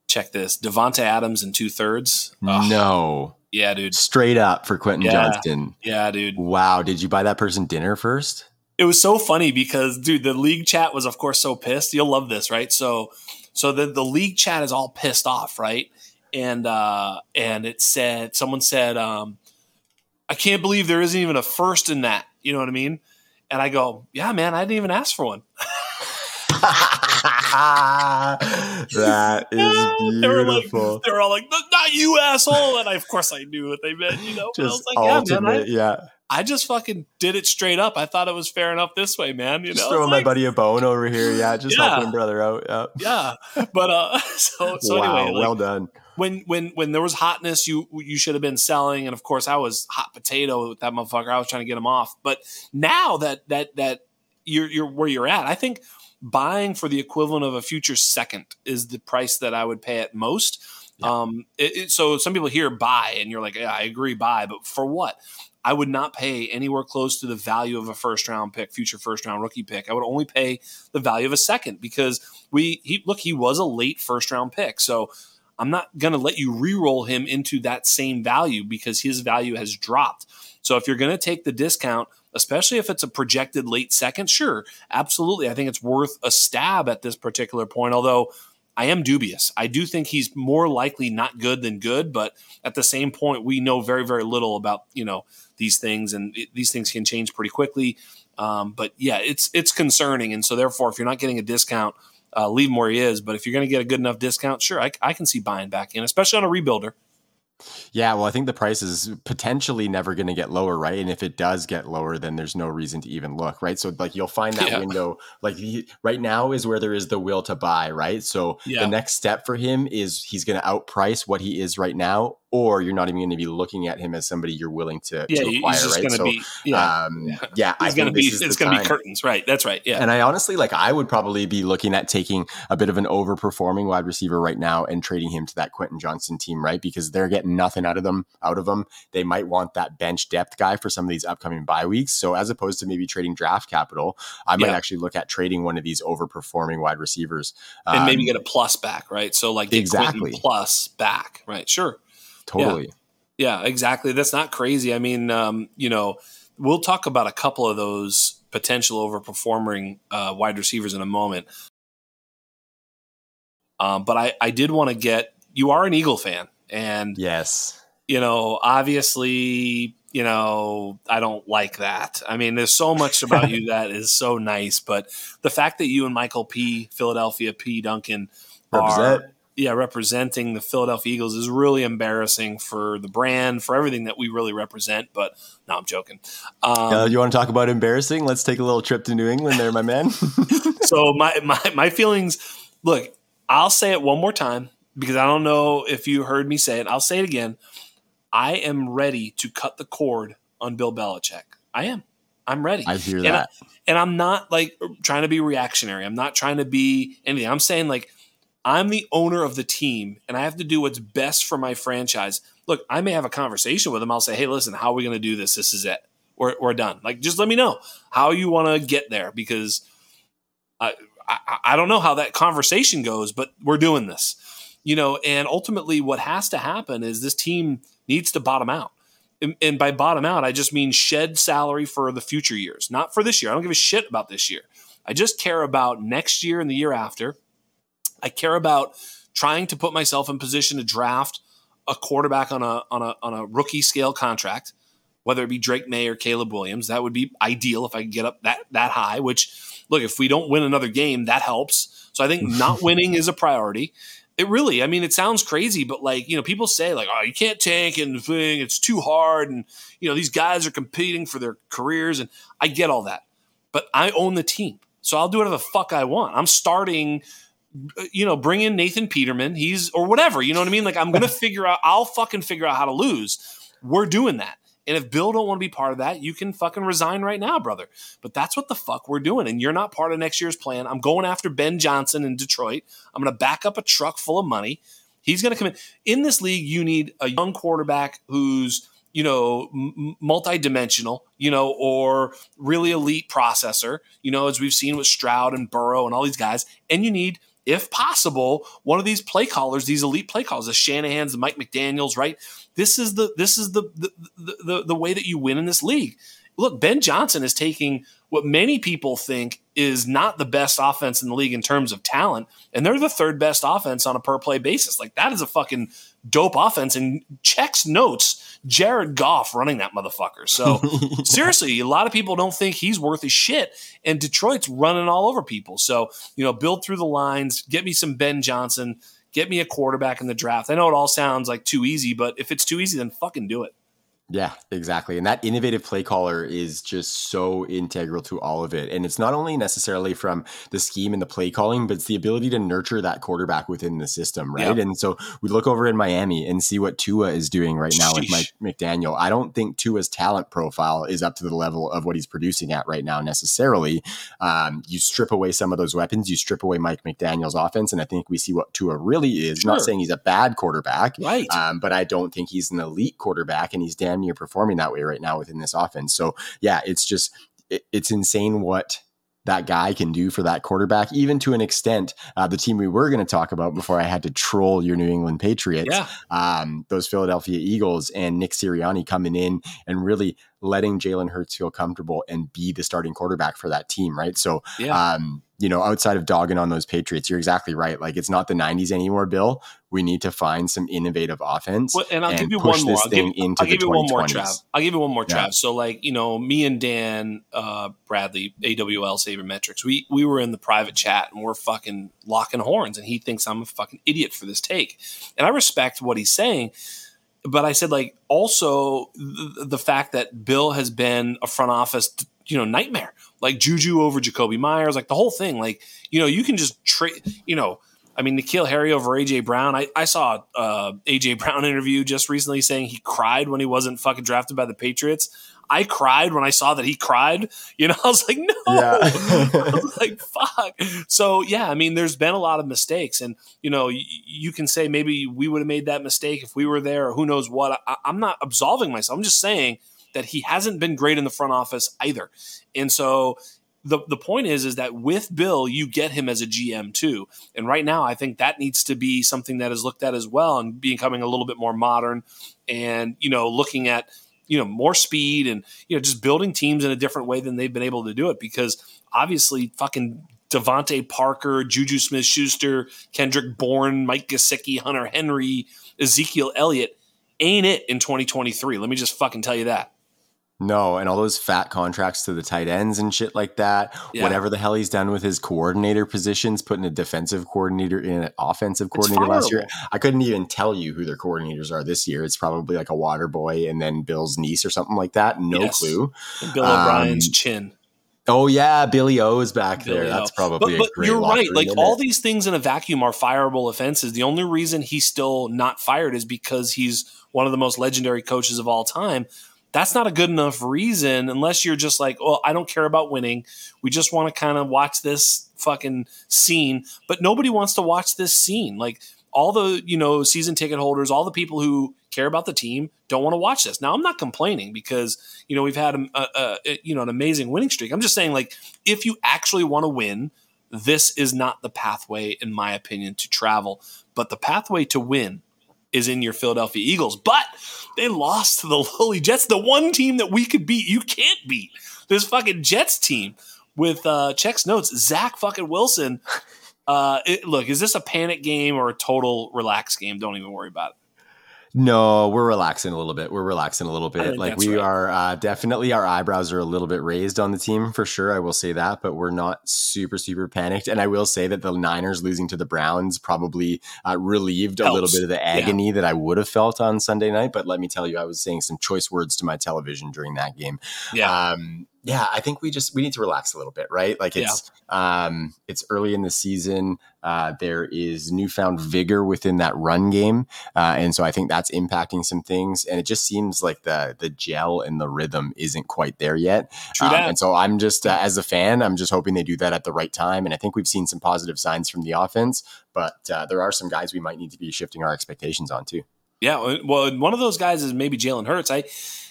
Check this: Davante Adams and two thirds. No. Yeah, dude. Straight up for Quentin yeah. Johnston. Yeah, dude. Wow. Did you buy that person dinner first? It was so funny because, dude, the league chat was, of course, so pissed. You'll love this, right? So, so the the league chat is all pissed off, right? And uh, and it said, someone said, um, I can't believe there isn't even a first in that. You know what I mean? And I go, yeah, man, I didn't even ask for one. *laughs* that *laughs* is they were beautiful. like, they were all like, "Not you, asshole!" And I, of course, I knew what they meant. You know, but I was like, "Yeah, man, I, yeah. I just fucking did it straight up. I thought it was fair enough this way, man. You Just know, throwing It's my buddy a bone over here. Yeah, just Yeah. helping brother out. Yeah. yeah. But uh, *laughs* so so wow, anyway, like, well done. When when when there was hotness, you you should have been selling, and of course, I was hot potato with that motherfucker. I was trying to get him off. But now that that that you're you're where you're at, I think buying for the equivalent of a future second is the price that I would pay at most. Um, it, it- so some people hear buy, and you're like, yeah, I agree, buy, but for what? I would not pay anywhere close to the value of a first round pick, future first round rookie pick. I would only pay the value of a second because we he look he was a late first round pick, so I'm not going to let you re-roll him into that same value because his value has dropped. So if you're going to take the discount, especially if it's a projected late second, sure, absolutely, I think it's worth a stab at this particular point. Although I am dubious. I do think he's more likely not good than good, but at the same point, we know very, very little about you know these things, and it, these things can change pretty quickly. Um, but yeah, it's it's concerning, and so therefore, if you're not getting a discount, uh, leave him where he is. But if you're going to get a good enough discount, sure, I, I can see buying back in, especially on a rebuilder. Yeah, well, I think the price is potentially never going to get lower, right? And if it does get lower, then there's no reason to even look, right? So, like, you'll find that Yeah. window, like, he, right now is where there is the will to buy, right? So, Yeah. the next step for him is he's going to outprice what he is right now, or you're not even going to be looking at him as somebody you're willing to, Yeah, to acquire, right? So, be yeah, um, yeah, I to think be it's going to be curtains, right? That's right. Yeah, And I honestly like I would probably be looking at taking a bit of an overperforming wide receiver right now and trading him to that Quentin Johnston team, right? Because they're getting nothing out of them out of them. They might want that bench depth guy for some of these upcoming bye weeks. So as opposed to maybe trading draft capital, I might Yeah. actually look at trading one of these overperforming wide receivers. and maybe Um, get a plus back, right? So like get Quentin Exactly. plus back, right? Sure. Totally. Yeah, exactly. That's not crazy. I mean, um, you know, we'll talk about a couple of those potential overperforming uh, wide receivers in a moment. Um, but I, I did want to get you are an Eagle fan, and Yes. you know, obviously, you know, I don't like that. I mean, there's so much about you *laughs* that is so nice, but the fact that you and Michael P. Philadelphia P. Duncan Represent. are yeah representing the Philadelphia Eagles is really embarrassing for the brand, for everything that we really represent. But no, I'm joking. Um, Uh, you want to talk about embarrassing? Let's take a little trip to New England there, my man. *laughs* so my, my my feelings look i'll say it one more time because i don't know if you heard me say it i'll say it again i am ready to cut the cord on bill belichick i am i'm ready I hear and that. I, and i'm not like trying to be reactionary i'm not trying to be anything i'm saying like i'm the owner of the team and i have to do what's best for my franchise look i may have a conversation with them. i'll say hey listen how are we going to do this this is it we're, we're done like just let me know how you want to get there because I, I, I don't know how that conversation goes, but we're doing this, you know. And ultimately, what has to happen is this team needs to bottom out. And, and by bottom out, I just mean shed salary for the future years, not for this year. I don't give a shit about this year. I just care about next year and the year after. I care about trying to put myself in position to draft a quarterback on a on a on a rookie scale contract, whether it be Drake Maye or Caleb Williams. That would be ideal if I could get up that that high. Which, look, if we don't win another game, that helps. So I think *laughs* not winning is a priority. It really, I mean, it sounds crazy, but like you know, people say like, oh, you can't tank and thing, it's too hard, and you know, these guys are competing for their careers, and I get all that, but I own the team, so I'll do whatever the fuck I want. I'm starting Uh, you know, bring in Nathan Peterman. He's or whatever. You know what I mean? Like I'm gonna figure out. I'll fucking figure out how to lose. We're doing that. And if Bill don't want to be part of that, you can fucking resign right now, brother. But that's what the fuck we're doing. And you're not part of next year's plan. I'm going after Ben Johnson in Detroit. I'm gonna back up a truck full of money. He's gonna come in. In this league, you need a young quarterback who's you know, m- multi-dimensional, you know, or really elite processor, you know, as we've seen with Stroud and Burrow and all these guys. And you need, if possible, one of these play callers, these elite play callers, the Shanahan's, the Mike McDaniels, right? This is the this is the the, the the the way that you win in this league. Look, Ben Johnson is taking what many people think is not the best offense in the league in terms of talent, and they're the third best offense on a per play basis. Like that is a fucking dope offense and checks notes Jared Goff running that motherfucker. So *laughs* seriously, a lot of people don't think he's worth a shit, and Detroit's running all over people. So you know, build through the lines, get me some Ben Johnson, get me a quarterback in the draft. I know it all sounds like too easy, but if it's too easy, then fucking do it. Yeah, exactly. And that innovative play caller is just so integral to all of it. And it's not only necessarily from the scheme and the play calling, but it's the ability to nurture that quarterback within the system, right? Yep. And so we look over in Miami and see what Tua is doing right now Sheesh. with Mike McDaniel. I don't think Tua's talent profile is up to the level of what he's producing at right now necessarily. Um, you strip away some of those weapons, you strip away Mike McDaniel's offense, and I think we see what Tua really is. Sure. Not saying he's a bad quarterback, right? Um, but I don't think he's an elite quarterback, and he's damn near performing that way right now within this offense. So yeah, it's just it, it's insane what that guy can do for that quarterback, even to an extent. Uh, the team we were going to talk about before I had to troll your New England Patriots, yeah. um, those Philadelphia Eagles and Nick Sirianni coming in and really letting Jalen Hurts feel comfortable and be the starting quarterback for that team, right? So, yeah. um, you know, outside of dogging on those Patriots, you're exactly right. Like it's not the 90s anymore, Bill. We need to find some innovative offense. Well, and I'll and give you one more. I'll give, I'll give you one more, Trav. I'll give you one more, Trav. Yeah. So, like, you know, me and Dan uh, Bradley, AWL Sabermetrics, we we were in the private chat and we're fucking locking horns, and he thinks I'm a fucking idiot for this take, and I respect what he's saying. But I said, like, also the, the fact that Bill has been a front office you know nightmare like Juju over Jakobi Meyers, like the whole thing. Like you know you can just trade. You know, I mean N'Keal Harry over AJ Brown. I I saw uh, AJ Brown *laughs* interview just recently saying he cried when he wasn't fucking drafted by the Patriots. I cried when I saw that he cried. *laughs* You know, I was like, no. Yeah. *laughs* I was like, fuck. So yeah, I mean, there's been a lot of mistakes, and you know, y- you can say maybe we would have made that mistake if we were there, or who knows what. I- I'm not absolving myself. I'm just saying that he hasn't been great in the front office either. And so the, the point is is that with Bill, you get him as a GM too. And right now, I think that needs to be something that is looked at as well and becoming a little bit more modern and, you know, looking at, you know, more speed and, you know, just building teams in a different way than they've been able to do it because obviously fucking DeVante Parker, Juju Smith Schuster, Kendrick Bourne, Mike Gesicki, Hunter Henry, Ezekiel Elliott ain't it in 2023. Let me just fucking tell you that. No, and all those fat contracts to the tight ends and shit like that. Yeah. Whatever the hell he's done with his coordinator positions, putting a defensive coordinator in an offensive coordinator last year. I couldn't even tell you who their coordinators are this year. It's probably like a water boy and then Bill's niece or something like that. No yes. clue. And Bill O'Brien's um, chin. Oh yeah, Billy O is back Billy there. O. That's probably. But, but you're right. Like all it? these things in a vacuum are fireable offenses. The only reason he's still not fired is because he's one of the most legendary coaches of all time that's not a good enough reason unless you're just like, well, I don't care about winning. We just want to kind of watch this fucking scene. But nobody wants to watch this scene. Like all the, you know, season ticket holders, all the people who care about the team don't want to watch this. Now, I'm not complaining because, you know, we've had a, a, a you know, an amazing winning streak. I'm just saying like if you actually want to win, this is not the pathway in my opinion to travel, but the pathway to win is in your Philadelphia Eagles. But they lost to the *laughs* lowly Jets, the one team that we could beat. You can't beat this fucking Jets team with uh, checks notes. Zach fucking Wilson. Uh, it, look, is this a panic game or a total relax game? Don't even worry about it. No, we're relaxing a little bit. We're relaxing a little bit. Like we right. are uh, definitely our eyebrows are a little bit raised on the team for sure. I will say that, but we're not super super panicked. And I will say that the Niners losing to the Browns probably uh, relieved Helps. a little bit of the agony yeah. that I would have felt on Sunday night. But let me tell you, I was saying some choice words to my television during that game. Yeah. Um, yeah, I think we just we need to relax a little bit, right? Like it's yeah. um it's early in the season. Uh, there is newfound vigor within that run game, uh, and so I think that's impacting some things. And it just seems like the the gel and the rhythm isn't quite there yet. True um, and so I'm just uh, as a fan, I'm just hoping they do that at the right time. And I think we've seen some positive signs from the offense, but uh, there are some guys we might need to be shifting our expectations on too. Yeah, well, one of those guys is maybe Jalen Hurts. I,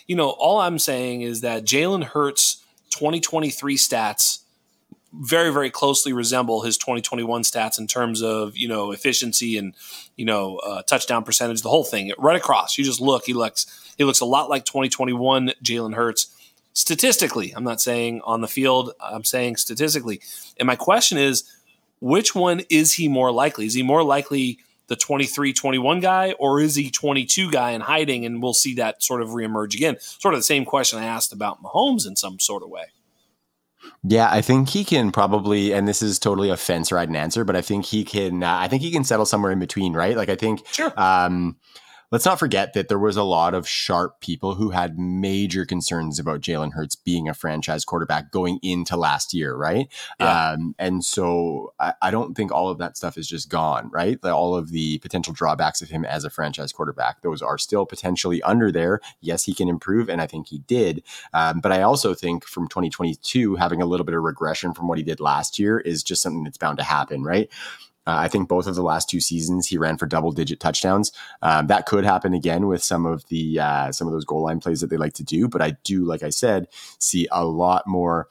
you know, all I'm saying is that Jalen Hurts 2023 stats very very closely resemble his 2021 stats in terms of you know efficiency and you know uh, touchdown percentage the whole thing. Right across. You just look. He looks he looks a lot like 2021 Jalen Hurts. Statistically I'm not saying on the field I'm saying statistically. And my question is which one is he more likely? Is he more likely the 23 21 guy, or is he 22 guy and hiding? And we'll see that sort of reemerge again. Sort of the same question I asked about Mahomes in some sort of way. Yeah, I think he can probably, and this is totally a fence riding answer, but I think he can. Uh, I think he can settle somewhere in between, right? Like I think, sure. Um, let's not forget that there was a lot of sharp people who had major concerns about Jalen Hurts being a franchise quarterback going into last year, right? Yeah. Um, and so I, I, don't think all of that stuff is just gone, right? all of the potential drawbacks of him as a franchise quarterback, those are still potentially under there. Yes, he can improve, and I think he did. Um, but I also think from 2022, having a little bit of regression from what he did last year is just something that's bound to happen, right? Uh, I think both of the last two seasons he ran for double digit touchdowns. Um, that could happen again with some of the uh, some of those goal line plays that they like to do. But I do, like I said, see a lot more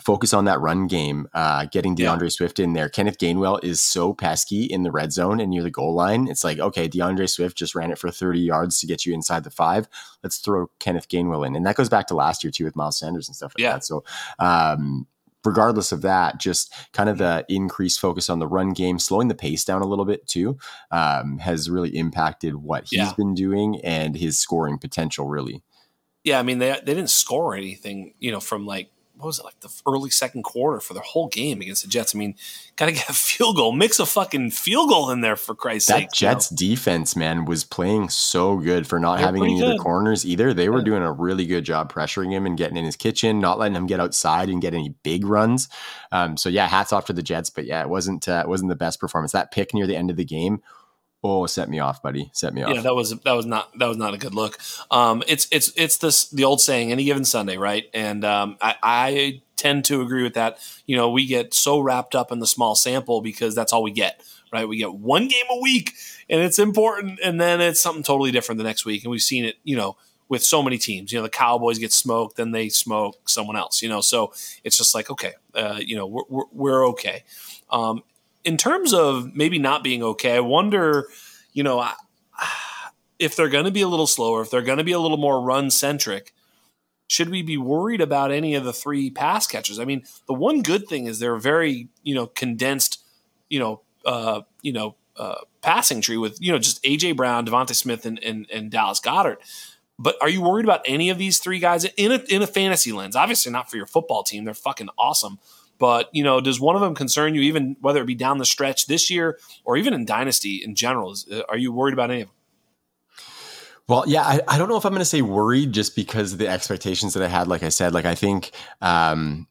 focus on that run game, uh, getting D'Andre yeah. Swift in there. Kenneth Gainwell is so pesky in the red zone and near the goal line. It's like, okay, D'Andre Swift just ran it for 30 yards to get you inside the five. Let's throw Kenneth Gainwell in. And that goes back to last year too with Miles Sanders and stuff like yeah. that. So, um, regardless of that, just kind of the increased focus on the run game, slowing the pace down a little bit too, um, has really impacted what he's yeah. been doing and his scoring potential. Really. Yeah, I mean they they didn't score anything, you know, from like what was it like the early second quarter for the whole game against the Jets? I mean, gotta *laughs* get a field goal, mix a fucking field goal in there for Christ's that sake. That Jets you know? defense, man, was playing so good for not They're having any good. of the corners either. They were yeah. doing a really good job pressuring him and getting in his kitchen, not letting him get outside and get any big runs. Um, so yeah, hats off to the Jets, but yeah, it wasn't uh, it wasn't the best performance. That pick near the end of the game Oh, set me off, buddy. Set me off. Yeah, that was that was not that was not a good look. Um, it's it's it's this the old saying, any given Sunday, right? And um, I, I tend to agree with that. You know, we get so wrapped up in the small sample because that's all we get, right? We get one game a week, and it's important, and then it's something totally different the next week. And we've seen it, you know, with so many teams. You know, the Cowboys get smoked, then they smoke someone else. You know, so it's just like okay, uh, you know, we're, we're, we're okay. Um, in terms of maybe not being okay, I wonder, you know, if they're going to be a little slower, if they're going to be a little more run centric, should we be worried about any of the three pass catchers? I mean, the one good thing is they're very, you know, condensed, you know, uh, you know, uh, passing tree with, you know, just AJ Brown, DeVonta Smith, and, and, and Dallas Goedert. But are you worried about any of these three guys in a, in a fantasy lens? Obviously, not for your football team. They're fucking awesome. But you know, does one of them concern you, even whether it be down the stretch this year or even in dynasty in general? Is, uh, are you worried about any of them? Well, yeah, I, I don't know if I'm going to say worried just because of the expectations that I had. Like I said, like I think um,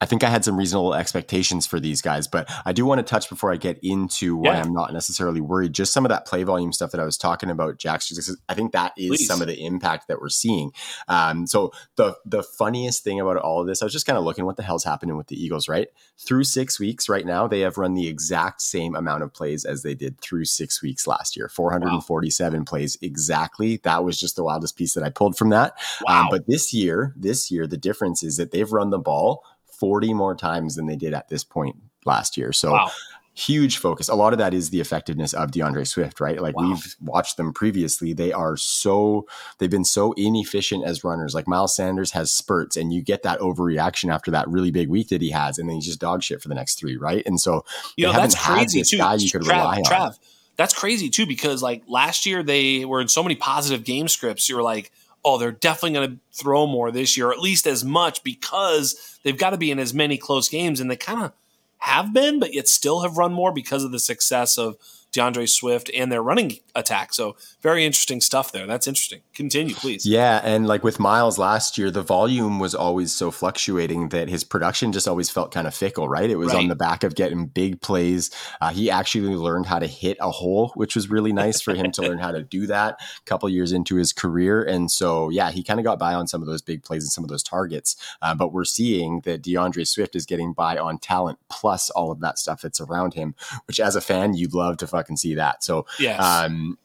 I think I had some reasonable expectations for these guys, but I do want to touch before I get into why yeah. I'm not necessarily worried. Just some of that play volume stuff that I was talking about, Jack. I think that is Please. some of the impact that we're seeing. Um, so the the funniest thing about all of this, I was just kind of looking what the hell's happening with the Eagles. Right through six weeks, right now they have run the exact same amount of plays as they did through six weeks last year, 447 wow. plays exactly. That was just the wildest piece that I pulled from that. Um, wow. Um, but this year, this year, the difference is that they've run the ball 40 more times than they did at this point last year. So wow. huge focus. A lot of that is the effectiveness of D'Andre Swift, right? Like wow. we've watched them previously. They are so, they've been so inefficient as runners. Like Miles Sanders has spurts and you get that overreaction after that really big week that he has. And then he's just dog shit for the next three, right? And so you know, that's crazy too. guy you could Trav, rely Trav. That's crazy too, because like last year they were in so many positive game scripts. You were like, oh, they're definitely going to throw more this year, or at least as much, because they've got to be in as many close games. And they kind of have been, but yet still have run more because of the success of D'Andre Swift and their running attack. So very interesting stuff there. That's interesting. Continue, please. Yeah, and like with Miles last year, the volume was always so fluctuating that his production just always felt kind of fickle. Right? It was right. on the back of getting big plays. Uh, he actually learned how to hit a hole, which was really nice for him to learn how to do that. A couple years into his career, and so yeah, he kind of got by on some of those big plays and some of those targets. Uh, but we're seeing that D'Andre Swift is getting by on talent plus all of that stuff that's around him, which as a fan you'd love to fucking see that. So yeah. Um,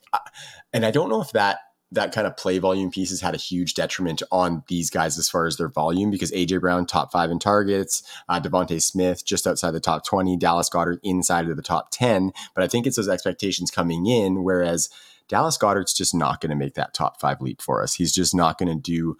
and I don't know if that that kind of play volume piece has had a huge detriment on these guys as far as their volume because AJ Brown top five in targets, uh, DeVonta Smith just outside the top twenty, Dallas Goedert inside of the top ten. But I think it's those expectations coming in, whereas. Dallas Goedert's just not going to make that top five leap for us. He's just not going to do,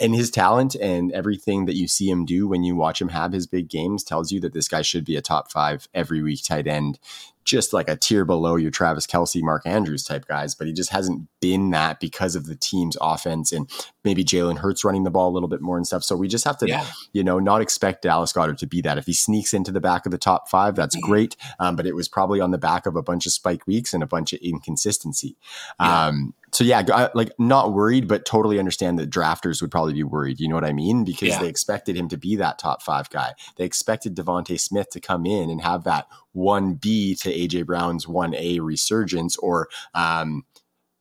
and his talent and everything that you see him do when you watch him have his big games tells you that this guy should be a top five every week tight end just like a tier below your Travis Kelce, Mark Andrews type guys, but he just hasn't been that because of the team's offense and maybe Jalen Hurts running the ball a little bit more and stuff. So we just have to, yeah. you know, not expect Dallas Goedert to be that. If he sneaks into the back of the top five, that's mm-hmm. great. Um, but it was probably on the back of a bunch of spike weeks and a bunch of inconsistency. Yeah. Um, so yeah, I, like not worried, but totally understand that drafters would probably be worried. You know what I mean? Because yeah. they expected him to be that top five guy. They expected DeVonta Smith to come in and have that one B to AJ Brown's one A resurgence or um,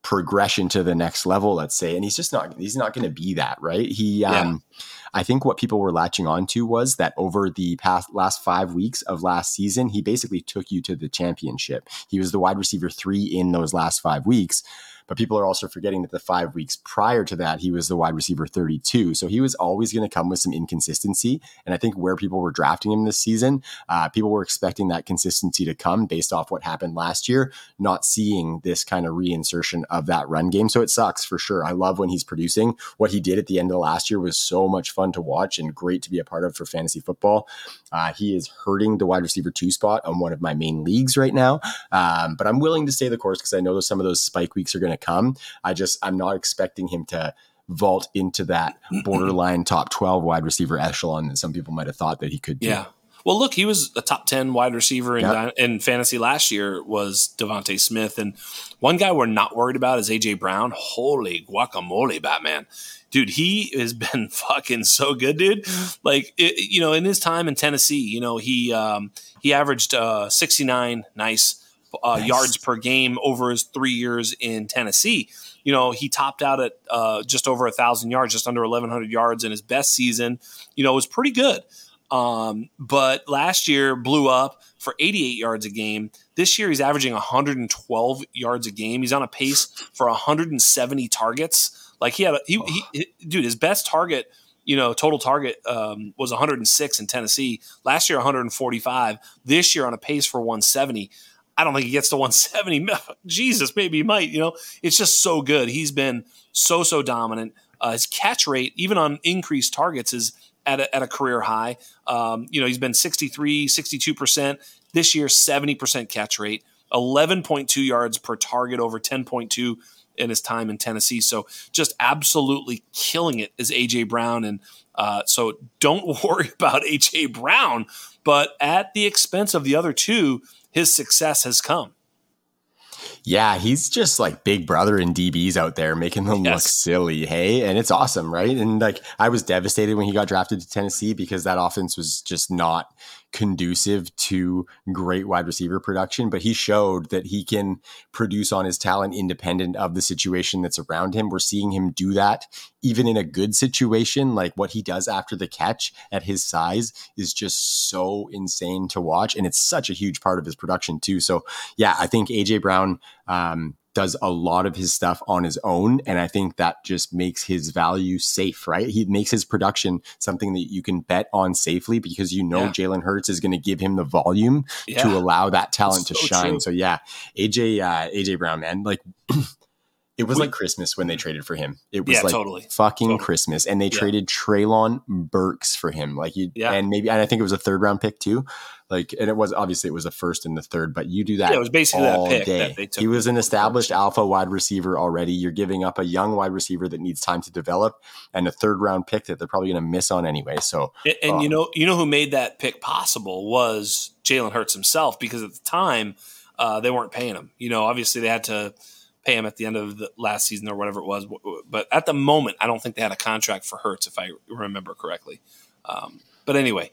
progression to the next level. Let's say, and he's just not. He's not going to be that, right? He. Um, yeah. I think what people were latching onto was that over the past last five weeks of last season, he basically took you to the championship. He was the wide receiver three in those last five weeks. But people are also forgetting that the five weeks prior to that, he was the wide receiver 32. So he was always going to come with some inconsistency. And I think where people were drafting him this season, uh, people were expecting that consistency to come based off what happened last year, not seeing this kind of reinsertion of that run game. So it sucks for sure. I love when he's producing. What he did at the end of last year was so much fun to watch and great to be a part of for fantasy football. Uh, he is hurting the wide receiver two spot on one of my main leagues right now. Um, but I'm willing to stay the course because I know some of those spike weeks are going to to come. I just I'm not expecting him to vault into that *clears throat* borderline top 12 wide receiver echelon that some people might have thought that he could do. Yeah. Well, look, he was a top 10 wide receiver in, yep. in fantasy last year was DeVonta Smith. And one guy we're not worried about is A.J. Brown. Holy guacamole, Batman. Dude, he has *laughs* been fucking so good, dude. Like, it, you know, in his time in Tennessee, you know, he um, he averaged uh, 69 nice uh, nice. yards per game over his three years in Tennessee. You know, he topped out at uh, just over a thousand yards, just under 1,100 yards in his best season. You know, it was pretty good. Um, but last year blew up for 88 yards a game. This year he's averaging 112 yards a game. He's on a pace for 170 targets. Like he had, a, he, oh. he, dude, his best target you know, total target um, was 106 in Tennessee. Last year, 145. This year, on a pace for 170. I don't think he gets to 170. *laughs* Jesus, maybe he might. You know, it's just so good. He's been so so dominant. Uh, his catch rate, even on increased targets, is at a, at a career high. Um, you know, he's been 63, 62 percent this year, 70 percent catch rate, 11.2 yards per target over 10.2 in his time in Tennessee. So just absolutely killing it is AJ Brown. And uh, so don't *laughs* worry about AJ Brown, but at the expense of the other two his success has come. Yeah, he's just like big brother and DBs out there making them yes. look silly. Hey, and it's awesome, right? And like I was devastated when he got drafted to Tennessee because that offense was just not conducive to great wide receiver production, but he showed that he can produce on his talent independent of the situation that's around him. We're seeing him do that even in a good situation. Like what he does after the catch at his size is just so insane to watch. And it's such a huge part of his production, too. So, yeah, I think AJ Brown. Um, does a lot of his stuff on his own. And I think that just makes his value safe, right? He makes his production something that you can bet on safely because you know yeah. Jalen Hurts is going to give him the volume yeah. to allow that talent to shine. True. So yeah, AJ, uh, AJ Brown, man, like *clears throat* It was we, like Christmas when they traded for him. It was yeah, like totally. fucking totally. Christmas, and they traded Treylon Burks for him. Like you, and maybe, and I think it was a third round pick too. Like, and it was obviously it was the first and the third, but you do that. Yeah, it was basically all that day. That he was an established alpha wide receiver already. You're giving up a young wide receiver that needs time to develop, and a third round pick that they're probably going to miss on anyway. So, and, and um, you know, you know who made that pick possible was Jalen Hurts himself, because at the time uh, they weren't paying him. You know, obviously they had to pay him at the end of the last season or whatever it was. But at the moment, I don't think they had a contract for Hurts, if I remember correctly. Um, but anyway,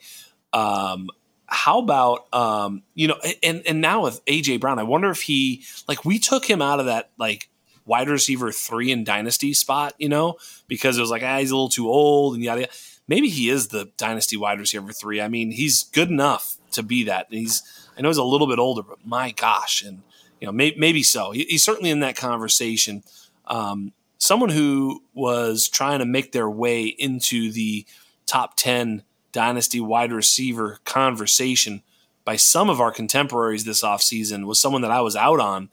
um, how about um, you know, and and now with AJ Brown, I wonder if he like we took him out of that like wide receiver three in dynasty spot, you know, because it was like ah, he's a little too old and yada yada. Maybe he is the dynasty wide receiver three. I mean, he's good enough to be that. And he's I know he's a little bit older, but my gosh, and you know, may, maybe so. He, he's certainly in that conversation. Um, someone who was trying to make their way into the top 10 dynasty wide receiver conversation by some of our contemporaries this offseason was someone that I was out on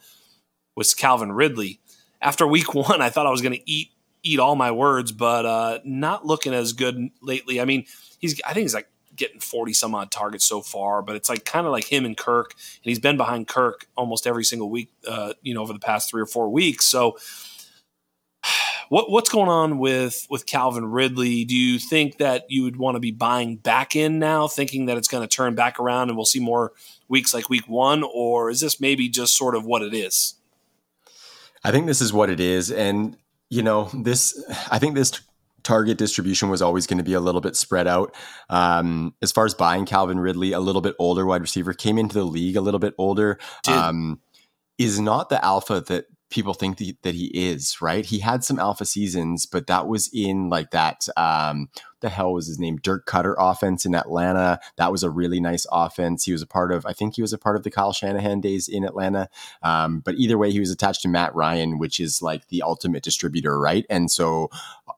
was Calvin Ridley. After week *laughs* one, I thought I was going to eat eat all my words, but uh, not looking as good lately. I mean, he's I think he's like getting 40 some odd targets so far, but it's like kind of like him and Kirk, and he's been behind Kirk almost every single week, uh, you know, over the past three or four weeks. So, what, what's going on with with Calvin Ridley? Do you think that you would want to be buying back in now, thinking that it's going to turn back around and we'll see more weeks like week one, or is this maybe just sort of what it is? I think this is what it is, and you know, this. I think this target distribution was always going to be a little bit spread out. Um, as far as buying Calvin Ridley, a little bit older wide receiver, came into the league a little bit older. Um, is not the alpha that people think that he is, right? He had some alpha seasons, but that was in like that um, the hell was his name? Dirk Koetter offense in Atlanta. That was a really nice offense. He was a part of, I think he was a part of the Kyle Shanahan days in Atlanta. Um, but either way, he was attached to Matt Ryan, which is like the ultimate distributor, right? And so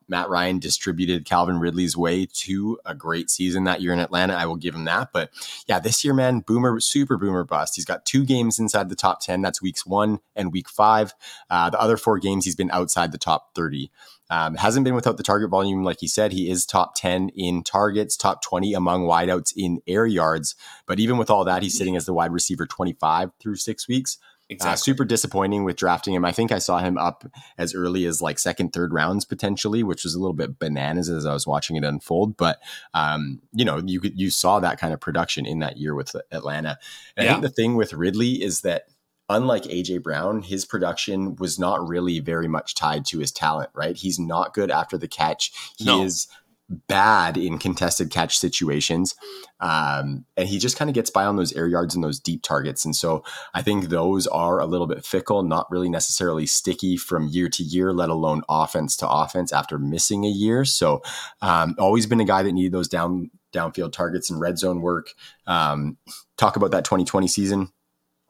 Matt Ryan distributed Calvin Ridley's way to a great season that year in Atlanta. I will give him that. But yeah, this year, man, boomer, super boomer bust. He's got two games inside the top 10. That's weeks one and week five. Uh, the other four games, he's been outside the top 30. Um, hasn't been without the target volume, like he said. He is top 10 in targets, top 20 among wideouts in air yards. But even with all that, he's sitting as the wide receiver 25 through six weeks. Uh, exactly. Uh, super disappointing with drafting him. I think I saw him up as early as like second, third rounds potentially, which was a little bit bananas as I was watching it unfold. But um, you know, you you saw that kind of production in that year with Atlanta. And yeah. I think the thing with Ridley is that unlike AJ Brown, his production was not really very much tied to his talent, right? He's not good after the catch. He no. is bad in contested catch situations. Um, and he just kind of gets by on those air yards and those deep targets. And so I think those are a little bit fickle, not really necessarily sticky from year to year, let alone offense to offense after missing a year. So um, always been a guy that needed those down downfield targets and red zone work. Um, talk about that 2020 season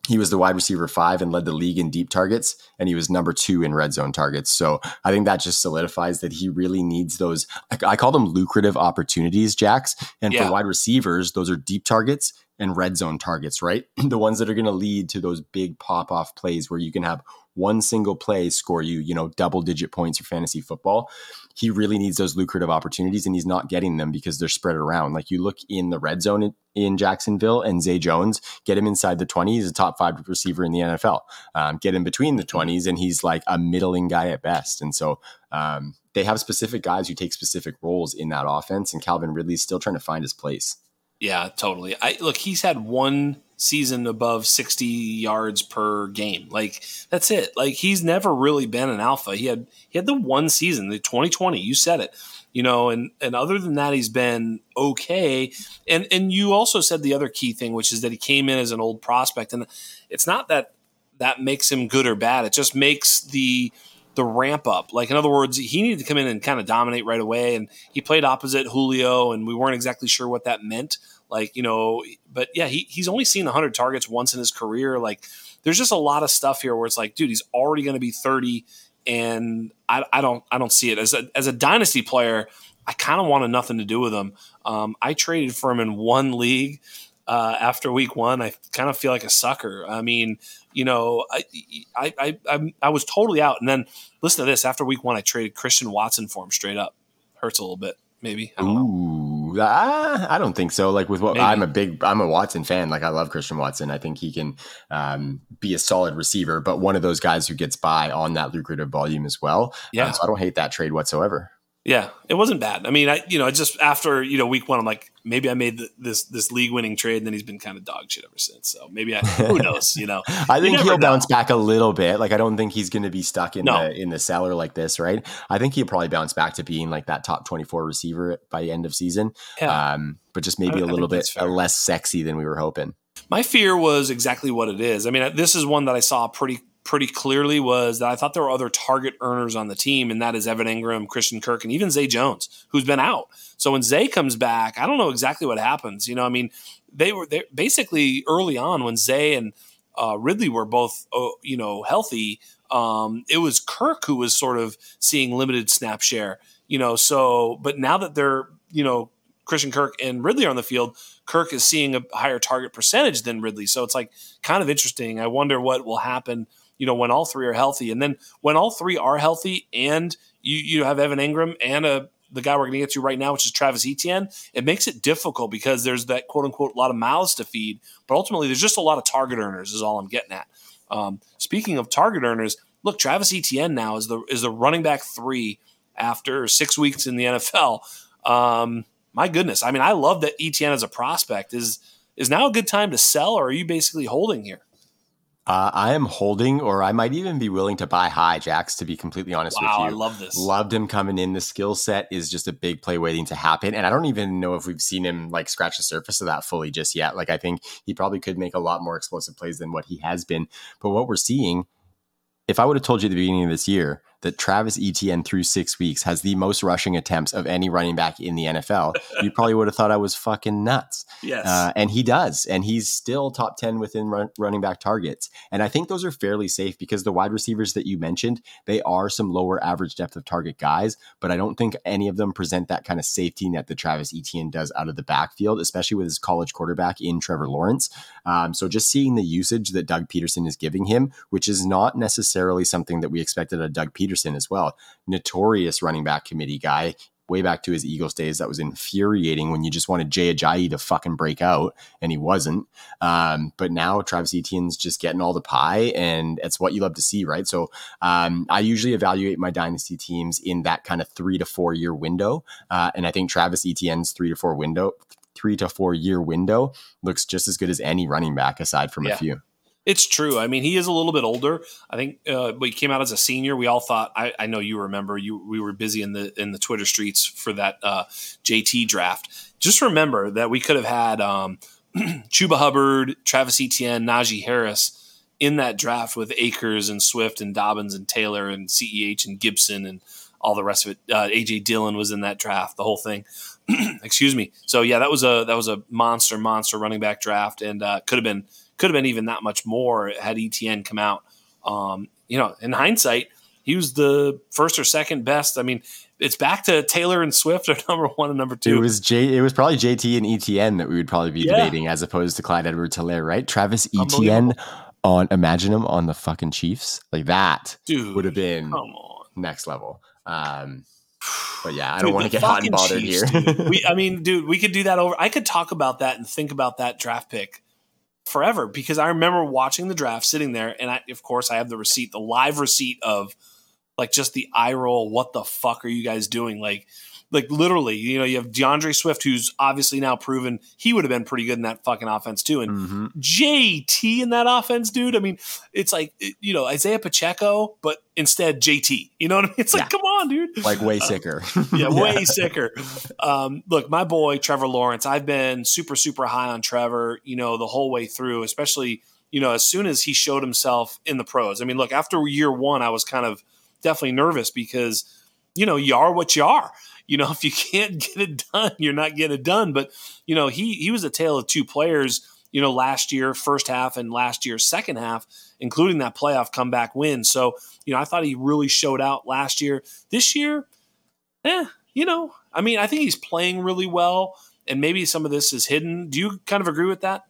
he was the wide receiver five and led the league in deep targets, and he was number two in red zone targets. So I think that just solidifies that he really needs those. I, I call them lucrative opportunities, Jax. And yeah. for wide receivers, those are deep targets and red zone targets, right? *clears throat* the ones that are going to lead to those big pop off plays where you can have one single play score you, you know, double digit points for fantasy football. He really needs those lucrative opportunities and he's not getting them because they're spread around. Like you look in the red zone in, in Jacksonville and Zay Jones, get him inside the 20. he's a top five receiver in the NFL. Um, get him between the 20s and he's like a middling guy at best. And so, um, they have specific guys who take specific roles in that offense, and Calvin Ridley's still trying to find his place. Yeah, totally. I look, he's had one season above 60 yards per game. Like that's it. Like he's never really been an alpha. He had he had the one season, the 2020, you said it. You know, and and other than that he's been okay. And and you also said the other key thing which is that he came in as an old prospect and it's not that that makes him good or bad. It just makes the the ramp up. Like in other words, he needed to come in and kind of dominate right away. And he played opposite Julio, and we weren't exactly sure what that meant. Like you know, but yeah, he, he's only seen 100 targets once in his career. Like there's just a lot of stuff here where it's like, dude, he's already going to be 30, and I, I don't I don't see it as a as a dynasty player. I kind of wanted nothing to do with him. Um, I traded for him in one league uh, after week one. I kind of feel like a sucker. I mean, you know, I, I, I, I, was totally out. And then listen to this. After week one, I traded Christian Watson for him straight up. Hurts a little bit, maybe. I don't Ooh, I, I, don't think so. Like with what maybe. I'm a big, I'm a Watson fan. Like I love Christian Watson. I think he can um, be a solid receiver, but one of those guys who gets by on that lucrative volume as well. Yeah. Um, so I don't hate that trade whatsoever. Yeah, it wasn't bad. I mean, I you know, just after you know week one, I'm like, maybe I made the, this this league winning trade, and then he's been kind of dog shit ever since. So maybe I, *laughs* who knows? You know, I think he'll know. bounce back a little bit. Like I don't think he's going to be stuck in no. the in the cellar like this, right? I think he'll probably bounce back to being like that top 24 receiver by end of season. Yeah. Um, but just maybe I, a little bit less sexy than we were hoping. My fear was exactly what it is. I mean, this is one that I saw pretty pretty clearly was that I thought there were other target earners on the team, and that is Evan Engram, Christian Kirk, and even Zay Jones, who's been out. So when Zay comes back, I don't know exactly what happens. You know, I mean, they were they basically early on when Zay and uh, Ridley were both, uh, you know, healthy. Um, it was Kirk who was sort of seeing limited snap share. You know, so but now that they're, you know, Christian Kirk and Ridley are on the field, Kirk is seeing a higher target percentage than Ridley. So it's like kind of interesting. I wonder what will happen you know, when all three are healthy. And then when all three are healthy and you, you have Evan Engram and a the guy we're going to get to right now, which is Travis Etienne, it makes it difficult because there's that quote unquote lot of mouths to feed, but ultimately there's just a lot of target earners. Is all I'm getting at. Um, speaking of target earners, look, Travis Etienne now is the is the running back three after six weeks in the NFL. Um, my goodness, I mean, I love that Etienne as a prospect. Is is now a good time to sell, or are you basically holding here? Uh, I am holding, or I might even be willing to buy high, Jax, to be completely honest wow, with you. I love this. Loved him coming in. The skill set is just a big play waiting to happen. And I don't even know if we've seen him like scratch the surface of that fully just yet. Like, I think he probably could make a lot more explosive plays than what he has been. But what we're seeing, if I would have told you at the beginning of this year that Travis Etienne through six weeks has the most rushing attempts of any running back in the NFL, you *laughs* probably would have thought I was fucking nuts. Yes. Uh, and he does. And he's still top 10 within run, running back targets. And I think those are fairly safe because the wide receivers that you mentioned, they are some lower average depth of target guys, but I don't think any of them present that kind of safety net that Travis Etienne does out of the backfield, especially with his college quarterback in Trevor Lawrence. Um, so just seeing the usage that Doug Pederson is giving him, which is not necessarily something that we expected of Doug Pederson Pederson as well. Notorious running back committee guy. Way back to his Eagles days, that was infuriating when you just wanted Jay Ajayi to fucking break out, and he wasn't. Um, but now Travis Etienne's just getting all the pie, and it's what you love to see, right? So um, I usually evaluate my dynasty teams in that kind of three to four year window, uh, and I think Travis Etienne's three to four window, three to four year window looks just as good as any running back aside from Yeah. a few. It's true. I mean, he is a little bit older. I think uh, he came out as a senior, we all thought. I, I know you remember. You we were busy in the in the Twitter streets for that uh, JT draft. Just remember that we could have had um, *clears throat* Chuba Hubbard, Travis Etienne, Najee Harris in that draft with Akers and Swift and Dobbins and Taylor and Ceh and Gibson and all the rest of it. Uh, AJ Dillon was in that draft. The whole thing. *clears throat* Excuse me. So yeah, that was a that was a monster monster running back draft, and uh, could have been could have been even that much more had ETN come out. Um, you know, in hindsight, he was the first or second best. I mean, it's back to Taylor and Swift are *laughs* number one and number two. It was J. It was probably JT and ETN that we would probably be Yeah. debating as opposed to Clyde Edwards Helaire, right? Travis ETN on imagine him on the fucking Chiefs like that Dude, would have been next level. Um, but yeah, I Dude, don't want to get hot and bothered Chiefs, here. *laughs* we, I mean, dude, we could do that over. I could talk about that and think about that draft pick forever because I remember watching the draft, sitting there, and I, of course, I have the receipt, the live receipt of like just the eye roll. What the fuck are you guys doing? Like, like literally, you know, you have D'Andre Swift, who's obviously now proven he would have been pretty good in that fucking offense too, and Mhm. JT in that offense, dude. I mean, it's like you know Isaiah Pacheco, but instead JT. You know what I mean? It's like, Yeah. come on, dude. Like way sicker. *laughs* *laughs* yeah, way sicker. Um, look, my boy Trevor Lawrence. I've been super, super high on Trevor. You know, the whole way through, especially you know as soon as he showed himself in the pros. I mean, look, after year one, I was kind of definitely nervous because you know you are what you are. You know, *laughs* if you can't get it done, you're not getting it done. But you know, he he was a tale of two players. You know, last year first half and last year second half, including that playoff comeback win. So you know, I thought he really showed out last year. This year, eh, you know, I mean, I think he's playing really well, and maybe some of this is hidden. Do you kind of agree with that?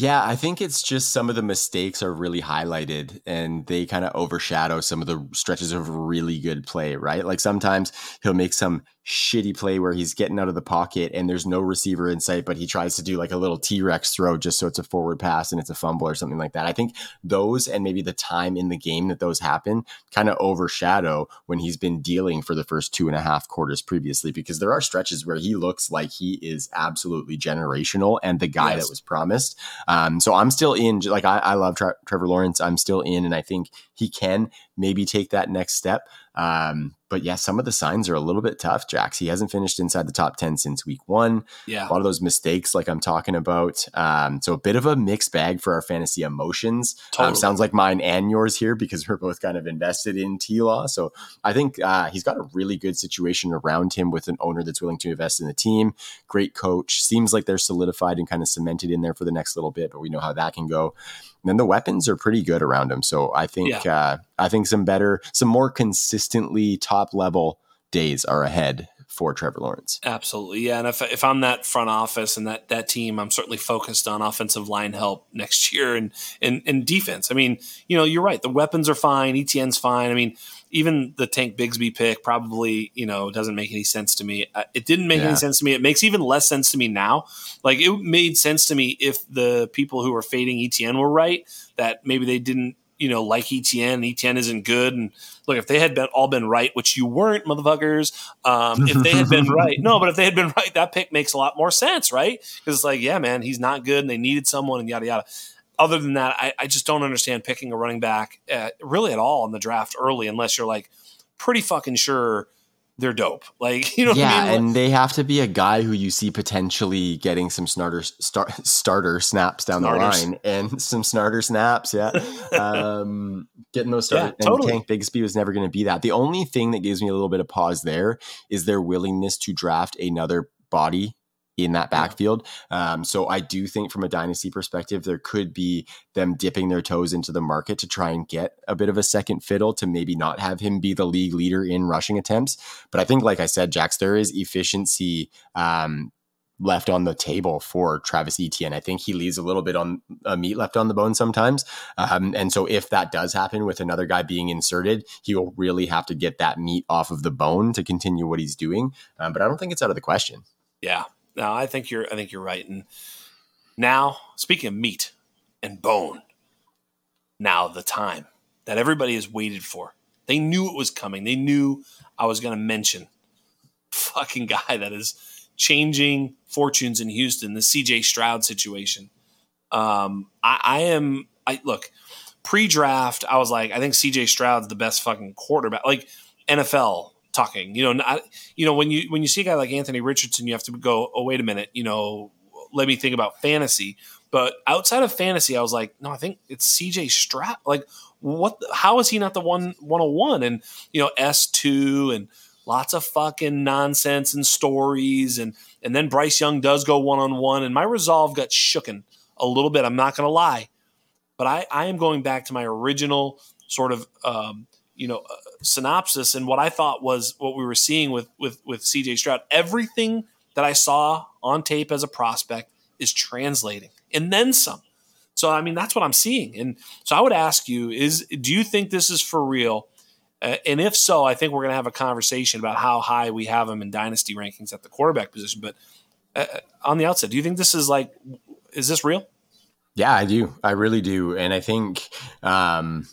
Yeah, I think it's just some of the mistakes are really highlighted and they kind of overshadow some of the stretches of really good play, right? Like sometimes he'll make some shitty play where he's getting out of the pocket and there's no receiver in sight, but he tries to do like a little T Rex throw just so it's a forward pass and it's a fumble or something like that. I think those and maybe the time in the game that those happen kind of overshadow when he's been dealing for the first two and a half quarters previously, because there are stretches where he looks like he is absolutely generational and the guy Yes. that was promised. Um, so I'm still in. Like I, I love Tre- Trevor Lawrence. I'm still in, and I think he can maybe take that next step. Um, but yeah, some of the signs are a little bit tough. Jax. He hasn't finished inside the top ten since week one. Yeah. A lot of those mistakes, like I'm talking about. Um, so a bit of a mixed bag for our fantasy emotions. Um, sounds like mine and yours here because we're both kind of invested in T Law. So I think uh, he's got a really good situation around him with an owner that's willing to invest in the team. Great coach. Seems like they're solidified and kind of cemented in there for the next little bit, but we know how that can go. And then the weapons are pretty good around him. So I think uh, I think some better, some more consistently top level days are ahead for Trevor Lawrence. Absolutely, yeah. And if, if I'm that front office and that that team, I'm certainly focused on offensive line help next year and and, and defense. I mean, you know, you're right. The weapons are fine. ETN's fine. I mean, even the Tank Bigsby pick probably you know doesn't make any sense to me. Uh, it didn't make yeah. any sense to me. It makes even less sense to me now. Like it made sense to me if the people who were fading ETN were right. That maybe they didn't you know, like ETN. ETN isn't good. And look, if they had been all been right, which you weren't, motherfuckers, um, if they had been *laughs* right, no, but if they had been right, that pick makes a lot more sense, right? Because it's like, yeah, man, he's not good, and they needed someone, and yada yada. Other than that, I, I just don't understand picking a running back at, really at all in the draft early, unless you're like pretty fucking sure they're dope. *laughs* Like, you know, yeah, I mean? and they have to be a guy who you see potentially getting some starter star, starter snaps down Snarters. the line and *laughs* some starter snaps. Yeah, *laughs* um, getting those started. Yeah, totally. And Tank Bigsby was never going to be that. The only thing that gives me a little bit of pause there is their willingness to draft another body in that backfield. Um, so I do think from a dynasty perspective, there could be them dipping their toes into the market to try and get a bit of a second fiddle to maybe not have him be the league leader in rushing attempts. But I think, like I said, Jax, there is efficiency um, left on the table for Travis Etienne. I think he leaves a little bit on uh, meat left on the bone sometimes. Um, and so if that does happen with another guy being inserted, he will really have to get that meat off of the bone to continue what he's doing. Um, but I don't think it's out of the question. Yeah, no, I think you're. I think you're right. And now, speaking of meat and bone, now the time that everybody has waited for. They knew it was coming. They knew I was going to mention fucking guy that is changing fortunes in Houston. The C.J. Stroud situation. Um, I, I am. I look pre-draft. I was like, I think C.J. Stroud's the best fucking quarterback. Like NFL talking. You know, not, you know when you when you see a guy like Anthony Richardson, you have to go, oh wait a minute, you know, let me think about fantasy. But outside of fantasy, I was like, no, I think it's C.J. Stroud. Like, what? How is he not the one one hundred one? And you know, S two and lots of fucking nonsense and stories, and and then Bryce Young does go one on one, and my resolve got shooken a little bit. I'm not to lie, but I I am going back to my original sort of um, you know uh, synopsis and what I thought was what we were seeing with with with CJ Stroud. Everything that I saw on tape as a prospect is translating, and then some. So I mean that's what I'm seeing, and so I would ask you: Is do you think this is for real? Uh, and if so, I think we're going to have a conversation about how high we have him in dynasty rankings at the quarterback position. But uh, uh, on the outset, do you think this is like, is this real? Yeah, I do. I really do. And I think, um,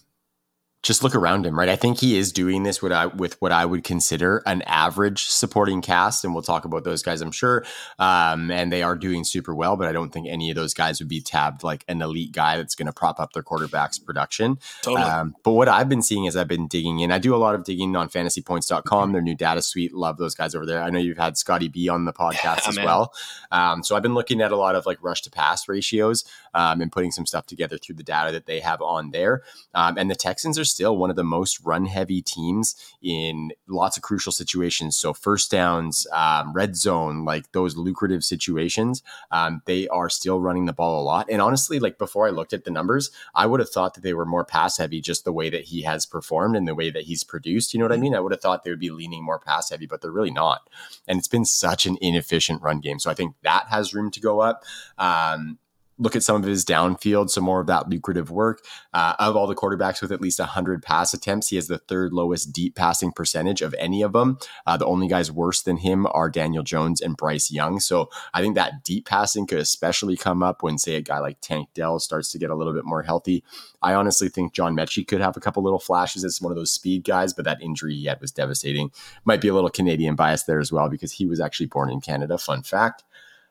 just look around him, right? I think he is doing this with, I, with what I would consider an average supporting cast, and we'll talk about those guys, I'm sure. Um, and they are doing super well, but I don't think any of those guys would be tabbed like an elite guy that's going to prop up their quarterback's production. Totally. Um, but what I've been seeing as I've been digging in, I do a lot of digging on fantasypoints.com, mm-hmm. their new data suite. Love those guys over there. I know you've had Scotty B on the podcast yeah, as man. well. Um, so I've been looking at a lot of like rush to pass ratios um, and putting some stuff together through the data that they have on there. Um, and the Texans are still one of the most run heavy teams in lots of crucial situations. So, first downs, um, red zone, like those lucrative situations, um, they are still running the ball a lot. And honestly, like before I looked at the numbers, I would have thought that they were more pass heavy just the way that he has performed and the way that he's produced. You know what I mean? I would have thought they would be leaning more pass heavy, but they're really not. And it's been such an inefficient run game. So, I think that has room to go up. Um, look at some of his downfield, some more of that lucrative work. Uh, of all the quarterbacks with at least 100 pass attempts, he has the third lowest deep passing percentage of any of them. Uh, the only guys worse than him are Daniel Jones and Bryce Young. So I think that deep passing could especially come up when, say, a guy like Tank Dell starts to get a little bit more healthy. I honestly think John Metchie could have a couple little flashes as one of those speed guys, but that injury he had was devastating. Might be a little Canadian bias there as well because he was actually born in Canada. Fun fact.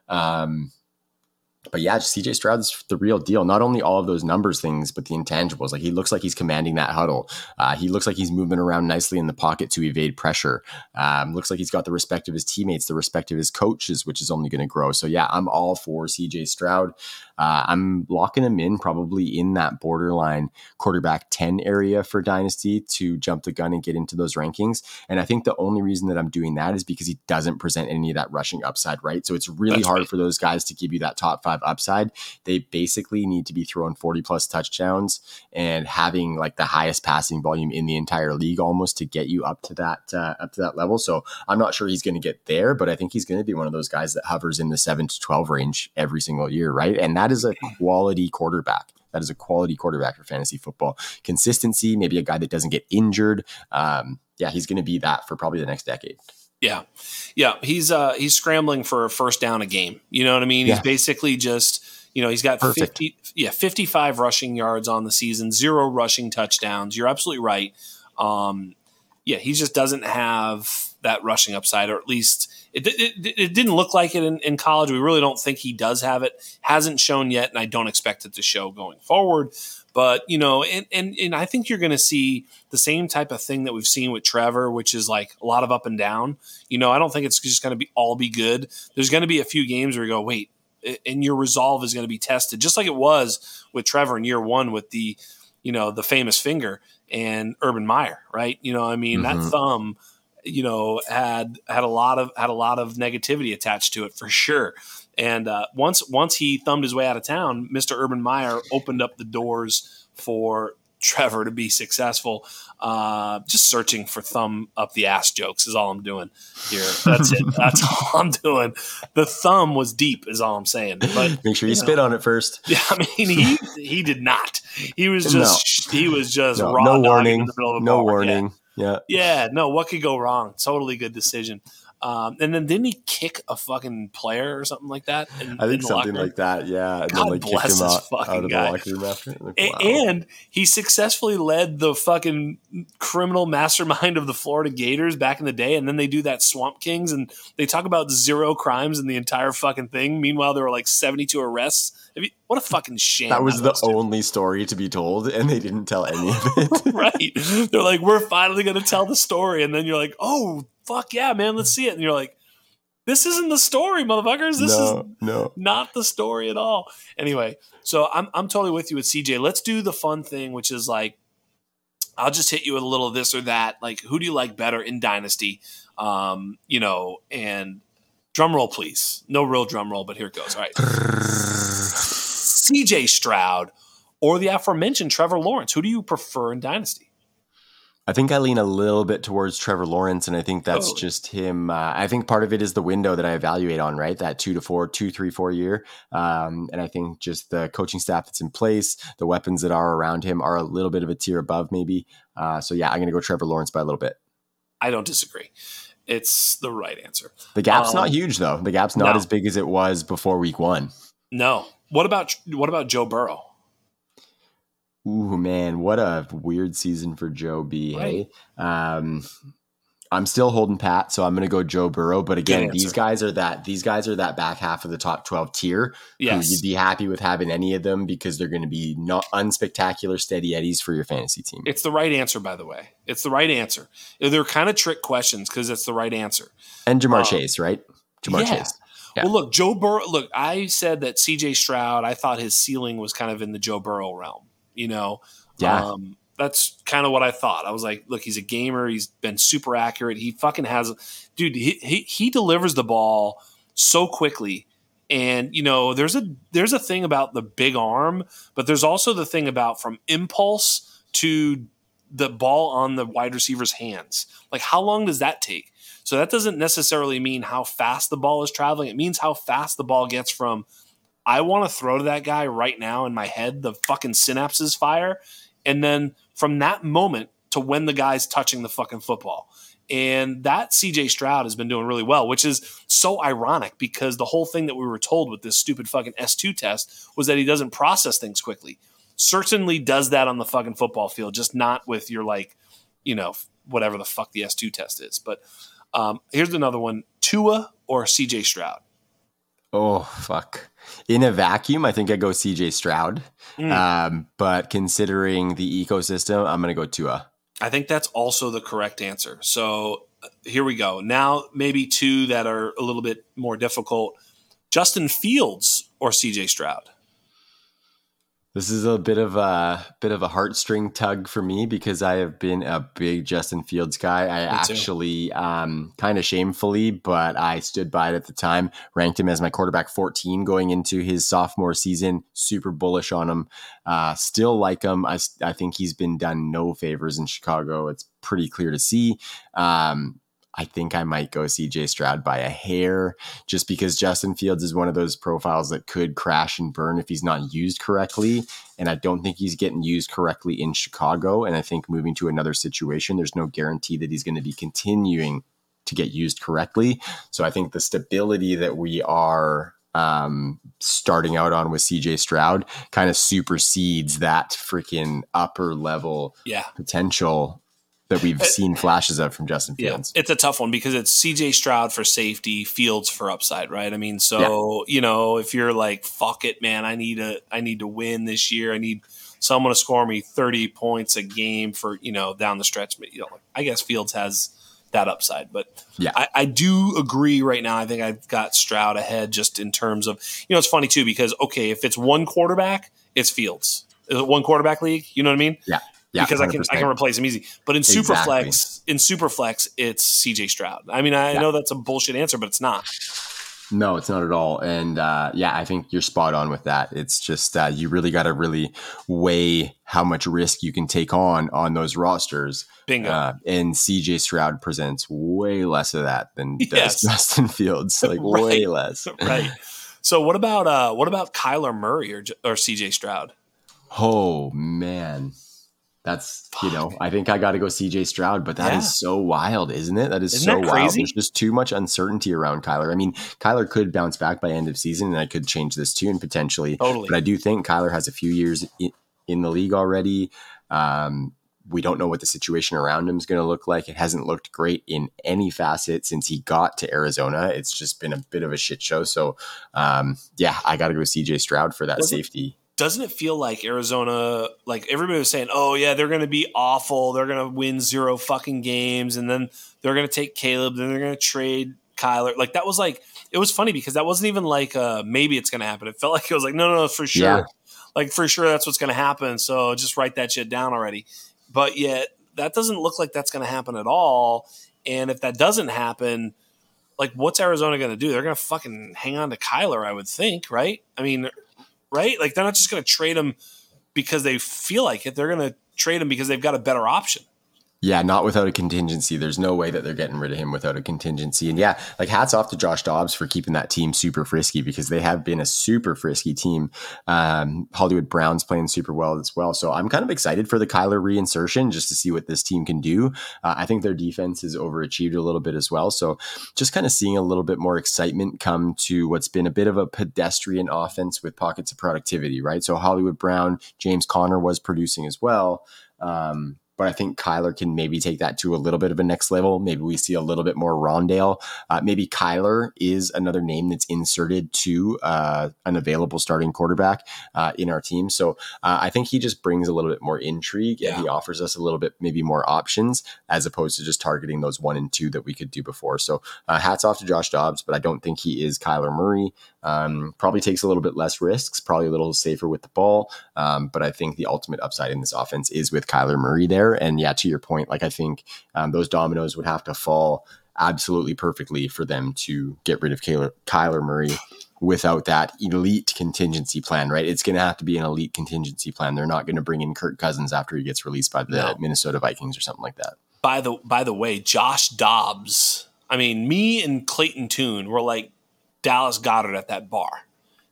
Um, but yeah, CJ Stroud's the real deal. Not only all of those numbers things, but the intangibles. Like he looks like he's commanding that huddle. Uh, he looks like he's moving around nicely in the pocket to evade pressure. Um, looks like he's got the respect of his teammates, the respect of his coaches, which is only going to grow. So yeah, I'm all for CJ Stroud. Uh, I'm locking him in probably in that borderline quarterback 10 area for Dynasty to jump the gun and get into those rankings. And I think the only reason that I'm doing that is because he doesn't present any of that rushing upside, right? So it's really That's hard right. for those guys to give you that top five upside. They basically need to be throwing 40 plus touchdowns and having like the highest passing volume in the entire league almost to get you up to that uh, up to that level. So I'm not sure he's going to get there, but I think he's going to be one of those guys that hovers in the seven to 12 range every single year, right? And that is a quality quarterback. That is a quality quarterback for fantasy football. Consistency, maybe a guy that doesn't get injured. Um, yeah, he's going to be that for probably the next decade. Yeah, yeah, he's uh, he's scrambling for a first down a game. You know what I mean? Yeah. He's basically just you know he's got Perfect. 50 yeah 55 rushing yards on the season, zero rushing touchdowns. You're absolutely right. Um, yeah, he just doesn't have that rushing upside, or at least it, it, it didn't look like it in, in, college. We really don't think he does have it. Hasn't shown yet, and I don't expect it to show going forward. But you know, and and, and I think you're going to see the same type of thing that we've seen with Trevor, which is like a lot of up and down. You know, I don't think it's just going to be all be good. There's going to be a few games where you go, wait, and your resolve is going to be tested, just like it was with Trevor in year one with the, you know, the famous finger and Urban Meyer, right? You know, I mean, mm-hmm. that thumb you know had had a lot of had a lot of negativity attached to it for sure. And uh, once once he thumbed his way out of town, Mr. Urban Meyer opened up the doors for Trevor to be successful. Uh, just searching for thumb up the ass jokes is all I'm doing here. That's it. *laughs* That's all I'm doing. The thumb was deep, is all I'm saying. But *laughs* make sure you, you spit know, on it first. Yeah, I mean he he did not. He was just no. he was just no, raw no warning. no warning. Yeah. Yeah. Yeah. No, what could go wrong? Totally good decision. Um, and then didn't he kick a fucking player or something like that? In, I think something like that. Yeah. And God then, like, bless him out, out of guy. the locker room after. Like, wow. And he successfully led the fucking criminal *laughs* mastermind of the Florida Gators back in the day. And then they do that Swamp Kings and they talk about zero crimes in the entire fucking thing. Meanwhile, there were like 72 arrests you, what a fucking shame. That was the only story to be told, and they didn't tell any of it. *laughs* right. They're like, we're finally going to tell the story. And then you're like, oh, fuck yeah, man, let's see it. And you're like, this isn't the story, motherfuckers. This no, is no. not the story at all. Anyway, so I'm, I'm totally with you with CJ. Let's do the fun thing, which is like, I'll just hit you with a little this or that. Like, who do you like better in Dynasty? Um, you know, and drum roll, please. No real drum roll, but here it goes. All right. CJ Stroud or the aforementioned Trevor Lawrence? Who do you prefer in Dynasty? I think I lean a little bit towards Trevor Lawrence, and I think that's oh. just him. Uh, I think part of it is the window that I evaluate on, right? That two to four, two, three, four year. Um, and I think just the coaching staff that's in place, the weapons that are around him are a little bit of a tier above, maybe. Uh, so yeah, I'm going to go Trevor Lawrence by a little bit. I don't disagree. It's the right answer. The gap's um, not huge though. The gap's not no. as big as it was before week one. No, what about what about Joe Burrow? Ooh man, what a weird season for Joe B. Right. Hey, um, I'm still holding pat, so I'm going to go Joe Burrow. But again, these guys are that these guys are that back half of the top 12 tier. Yes, you'd be happy with having any of them because they're going to be not unspectacular steady eddies for your fantasy team. It's the right answer, by the way. It's the right answer. They're kind of trick questions because it's the right answer. And Ja'Marr um, Chase, right? Ja'Marr yeah. Chase. Yeah. Well, look, Joe Burrow. Look, I said that C.J. Stroud. I thought his ceiling was kind of in the Joe Burrow realm. You know, yeah. Um, that's kind of what I thought. I was like, look, he's a gamer. He's been super accurate. He fucking has, dude. He he, he delivers the ball so quickly. And you know, there's a there's a thing about the big arm, but there's also the thing about from impulse to the ball on the wide receiver's hands. Like, how long does that take? So that doesn't necessarily mean how fast the ball is traveling. It means how fast the ball gets from I want to throw to that guy right now in my head, the fucking synapses fire. And then from that moment to when the guy's touching the fucking football. And that CJ Stroud has been doing really well, which is so ironic because the whole thing that we were told with this stupid fucking S2 test was that he doesn't process things quickly. Certainly does that on the fucking football field, just not with your like, you know, whatever the fuck the S2 test is. But um, here's another one: Tua or C.J. Stroud. Oh fuck! In a vacuum, I think I go C.J. Stroud. Mm. Um, but considering the ecosystem, I'm going to go Tua. I think that's also the correct answer. So uh, here we go. Now maybe two that are a little bit more difficult: Justin Fields or C.J. Stroud. This is a bit of a bit of a heartstring tug for me because I have been a big Justin Fields guy. I actually, um, kind of shamefully, but I stood by it at the time. Ranked him as my quarterback 14 going into his sophomore season. Super bullish on him. Uh, still like him. I, I think he's been done no favors in Chicago. It's pretty clear to see. Um, I think I might go CJ Stroud by a hair just because Justin Fields is one of those profiles that could crash and burn if he's not used correctly. And I don't think he's getting used correctly in Chicago. And I think moving to another situation, there's no guarantee that he's going to be continuing to get used correctly. So I think the stability that we are um, starting out on with CJ Stroud kind of supersedes that freaking upper level yeah. potential that we've seen flashes of from Justin Fields. Yeah, it's a tough one because it's CJ Stroud for safety, Fields for upside, right? I mean, so yeah. you know, if you're like, fuck it, man, I need a I need to win this year. I need someone to score me 30 points a game for, you know, down the stretch. But You know, I guess Fields has that upside. But yeah, I, I, do agree right now. I think I've got Stroud ahead just in terms of, you know, it's funny too, because okay, if it's one quarterback, it's Fields. Is it one quarterback league? You know what I mean? Yeah. Yeah, because 100%. I can I can replace him easy. But in Superflex, exactly. in Superflex, it's CJ Stroud. I mean, I yeah. know that's a bullshit answer, but it's not. No, it's not at all. And uh, yeah, I think you're spot on with that. It's just uh, you really got to really weigh how much risk you can take on on those rosters. Bingo. Uh, and CJ Stroud presents way less of that than *laughs* yes. Justin Fields. *laughs* Like right. way less. *laughs* right. So what about uh, what about Kyler Murray or or CJ Stroud? Oh man. That's Fuck. you know, I think I got to go CJ Stroud, but that yeah. is so wild, isn't it? That is isn't so that wild. There's just too much uncertainty around Kyler. I mean, Kyler could bounce back by end of season, and I could change this tune potentially. Totally. But I do think Kyler has a few years in, in the league already. Um, we don't know what the situation around him is going to look like. It hasn't looked great in any facet since he got to Arizona. It's just been a bit of a shit show. So, um, yeah, I got to go CJ Stroud for that safety doesn't it feel like Arizona, like everybody was saying, oh, yeah, they're going to be awful. They're going to win zero fucking games. And then they're going to take Caleb. Then they're going to trade Kyler. Like that was like, it was funny because that wasn't even like, uh, maybe it's going to happen. It felt *laughs* like it was like, no, no, no, for sure. Yeah. Like for sure that's what's going to happen. So just write that shit down already. But yet that doesn't look like that's going to happen at all. And if that doesn't happen, like what's Arizona going to do? They're going to fucking hang on to Kyler, I would think, right? I mean, right? Like they're not just going to trade him because they feel like it. They're going to trade him because they've got a better option. Yeah, not without a contingency. There's no way that they're getting rid of him without a contingency. And yeah, like hats off to Josh Dobbs for keeping that team super frisky because they have been a super frisky team. Um, Hollywood Browns playing super well as well. So I'm kind of excited for the Kyler reinsertion just to see what this team can do. Uh, I think their defense is overachieved a little bit as well. So just kind of seeing a little bit more excitement come to what's been a bit of a pedestrian offense with pockets of productivity, right? So Hollywood Brown, James Conner was producing as well. Um, but I think Kyler can maybe take that to a little bit of a next level. Maybe we see a little bit more Rondale. Uh, maybe Kyler is another name that's inserted to uh, an available starting quarterback uh, in our team. So uh, I think he just brings a little bit more intrigue yeah. and he offers us a little bit maybe more options as opposed to just targeting those one and two that we could do before. So uh, hats off to Josh Dobbs, but I don't think he is Kyler Murray. Um, probably takes a little bit less risks, probably a little safer with the ball. Um, but I think the ultimate upside in this offense is with Kyler Murray there. And yeah, to your point, like I think um, those dominoes would have to fall absolutely perfectly for them to get rid of Kyler, Kyler Murray without that elite contingency plan, right? It's going to have to be an elite contingency plan. They're not going to bring in Kirk Cousins after he gets released by the no. Minnesota Vikings or something like that. By the by the way, Josh Dobbs. I mean, me and Clayton Tune were like Dallas Goedert at that bar.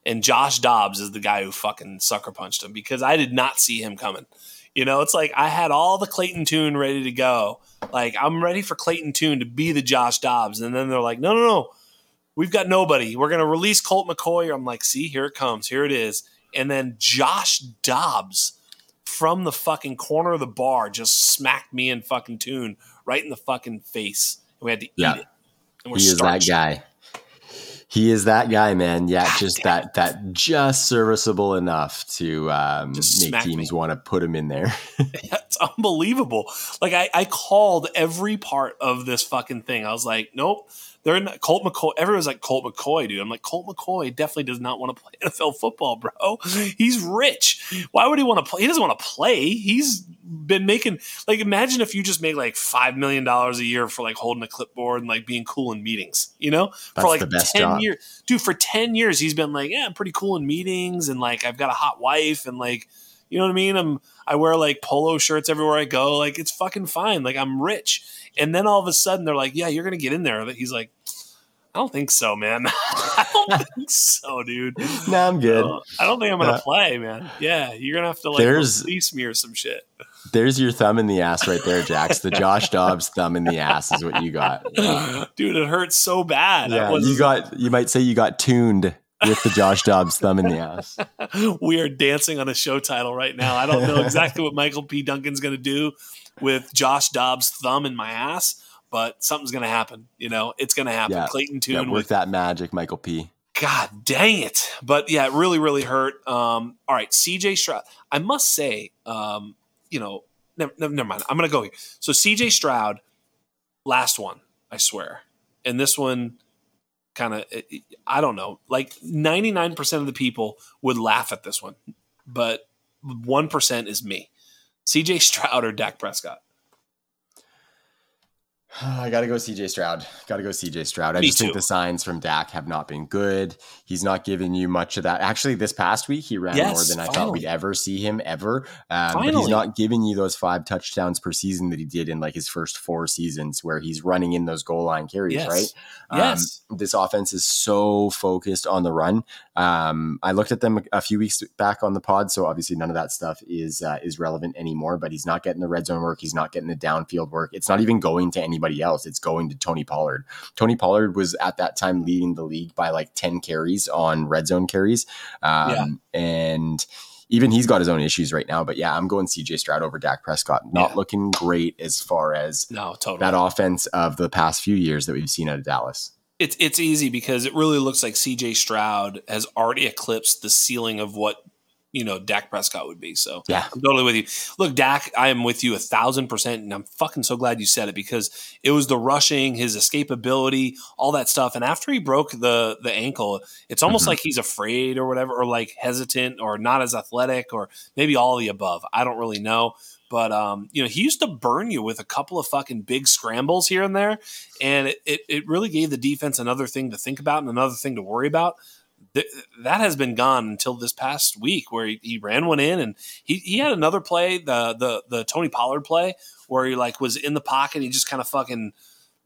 And Josh Dobbs is the guy who fucking sucker punched him because I did not see him coming. You know, it's like I had all the Clayton Tune ready to go. Like I'm ready for Clayton Tune to be the Josh Dobbs. And then they're like, no, no, no. We've got nobody. We're going to release Colt McCoy. I'm like, see, here it comes. Here it is. And then Josh Dobbs from the fucking corner of the bar just smacked me and fucking Tune right in the fucking face. And we had to eat yeah. it. And we're he is that guy He is that guy, man. Yeah, God just that that just serviceable enough to um, make teams want to put him in there. *laughs* *laughs* it's unbelievable. Like I, I called every part of this fucking thing. I was like, nope they're in Colt McCoy. Everyone's like Colt McCoy, dude. I'm like Colt McCoy definitely does not want to play *laughs* NFL football, bro. He's rich. Why would he want to play? He doesn't want to play. He's been making like imagine if you just make like five million dollars a year for like holding a clipboard and like being cool in meetings. You know, That's for like the best ten job. years, dude. For ten years, he's been like, yeah, I'm pretty cool in meetings and like I've got a hot wife and like. You know what I mean? I'm I wear like polo shirts everywhere I go. Like it's fucking fine. Like I'm rich. And then all of a sudden they're like, "Yeah, you're gonna get in there." He's like, I don't think so, man. *laughs* I don't *laughs* think so, dude. No, I'm good. Uh, I don't think I'm gonna Uh, play, man. Yeah, you're gonna have to like There's- release me or some shit. There's your thumb in the ass right there, Jax. The Josh *laughs* Dobbs thumb in the ass is what you got. dude, it hurts so bad. Yeah, was- you got. You might say you got tuned with the Josh Dobbs thumb in the ass. *laughs* we are dancing on a show title right now. I don't know *laughs* exactly what Michael P. Duncan's gonna do with Josh Dobbs' thumb in my ass, but something's gonna happen. You know, it's gonna happen. Yeah, Clayton yeah, Tune work with that magic, Michael P. God dang it. But yeah, it really, really hurt. Um, all right, CJ Stroud. I must say, um, you know, never, never, never mind. I'm going to go here. So CJ Stroud, last one, I swear. And this one kind of, eh, eh, I don't know, like 99% of the people would laugh at this one, but 1% is me. CJ Stroud or Dak Prescott? *sighs* I got to go CJ Stroud. Got to go CJ Stroud. I Me just think the signs from Dak have not been good. He's not giving you much of that. Actually, this past week, he ran Yes, more than I thought we'd ever see him ever. Um, but he's not giving you those five touchdowns per season that he did in like his first four seasons where he's running in those goal line carries, Yes. right? Um, Yes. this offense is so focused on the run. Um, I looked at them a few weeks back on the pod, so obviously none of that stuff is uh, is relevant anymore. But he's not getting the red zone work. He's not getting the downfield work. It's not even going to anybody else. It's going to Tony Pollard. Tony Pollard was at that time leading the league by like ten carries on red zone carries, um, and even he's got his own issues right now. But yeah, I'm going CJ Stroud over Dak Prescott. Not Yeah. looking great as far as No, totally. that offense of the past few years that we've seen out of Dallas. it's it's easy because it really looks like CJ Stroud has already eclipsed the ceiling of what you know Dak Prescott would be. So Yeah. I'm totally with you. Look, Dak, I am with you a thousand percent, and I'm fucking so glad you said it because it was the rushing, his escapability, all that stuff. And after he broke the the ankle, it's almost Mhm. like he's afraid or whatever, or like hesitant, or not as athletic, or maybe all of the above. I don't really know. But um, you know, he used to burn you with a couple of fucking big scrambles here and there, and it, it, it really gave the defense another thing to think about and another thing to worry about. Th- that has been gone until this past week, where he, he ran one in, and he, he had another play, the the the Tony Pollard play, where he like was in the pocket, and he just kind of fucking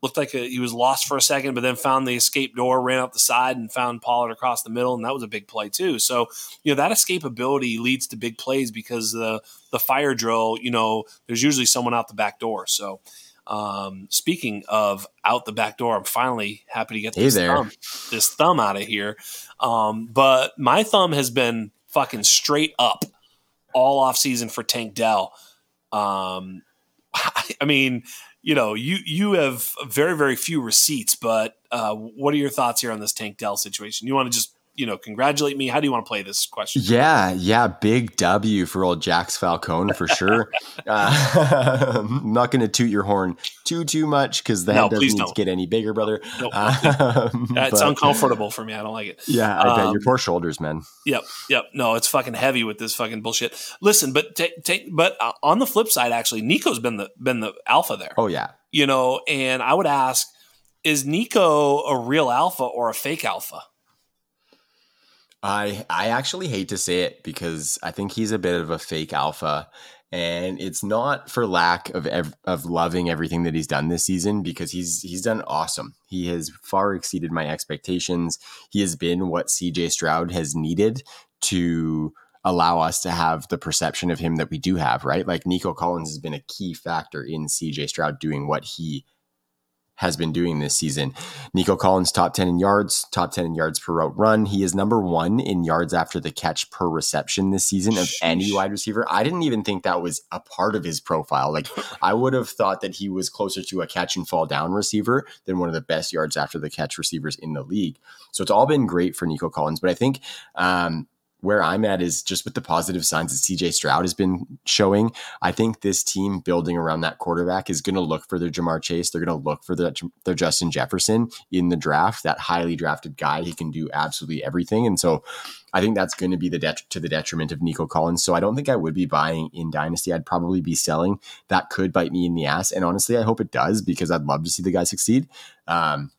looked like a, he was lost for a second, but then found the escape door, ran up the side, and found Pollard across the middle, and that was a big play too. So you know that escapability leads to big plays because the the fire drill, you know, there's usually someone out the back door. So um, speaking of out the back door, I'm finally happy to get Hey this there. thumb this thumb out of here. Um, but my thumb has been fucking straight up all off season for Tank Dell. Um, *laughs* I mean, you know, you you have very very few receipts, but uh, what are your thoughts here on this Tank Dell situation? You want to just you know congratulate me? How do you want to play this question? Yeah, yeah, big W for old Jax Falcone for sure. *laughs* uh, I'm *laughs* not going to toot your horn too too much because the No, head doesn't please need to don't. get any bigger, brother. Nope. Um, It's *laughs* but- uncomfortable for me. I don't like it. Yeah, I bet Um, your poor shoulders, man. Yep, yep. No, it's fucking heavy with this fucking bullshit. Listen, but take, take, but uh, on the flip side, actually, Nico's been the been the alpha there. Oh yeah, You know, and I would ask, is Nico a real alpha or a fake alpha? I I actually hate to say it because I think he's a bit of a fake alpha, and it's not for lack of ev- of loving everything that he's done this season because he's he's done awesome. He has far exceeded my expectations. He has been what CJ Stroud has needed to allow us to have the perception of him that we do have, right? Like Nico Collins has been a key factor in CJ Stroud doing what he has been doing this season. Nico Collins, top 10 in yards, top 10 in yards per route run. He is number one in yards after the catch per reception this season of any wide receiver. I didn't even think that was a part of his profile. Like, I would have thought that he was closer to a catch and fall down receiver than one of the best yards after the catch receivers in the league. So it's all been great for Nico Collins. But I think, um, where I'm at is just with the positive signs that CJ Stroud has been showing. I think this team building around that quarterback is going to look for their Ja'Marr Chase. They're going to look for their, their Justin Jefferson in the draft, that highly drafted guy. He can do absolutely everything. And so I think that's going to be the det- to the detriment of Nico Collins. So I don't think I would be buying in Dynasty. I'd probably be selling. That could bite me in the ass. And honestly, I hope it does because I'd love to see the guy succeed. Um,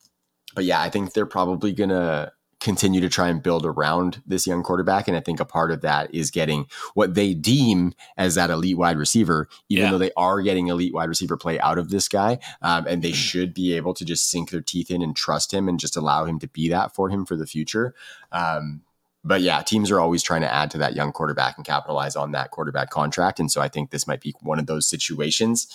but yeah, I think they're probably going to continue to try and build around this young quarterback. And I think a part of that is getting what they deem as that elite wide receiver, even yeah. though they are getting elite wide receiver play out of this guy. Um, and they should be able to just sink their teeth in and trust him and just allow him to be that for him for the future. Um, but yeah, teams are always trying to add to that young quarterback and capitalize on that quarterback contract. And so I think this might be one of those situations.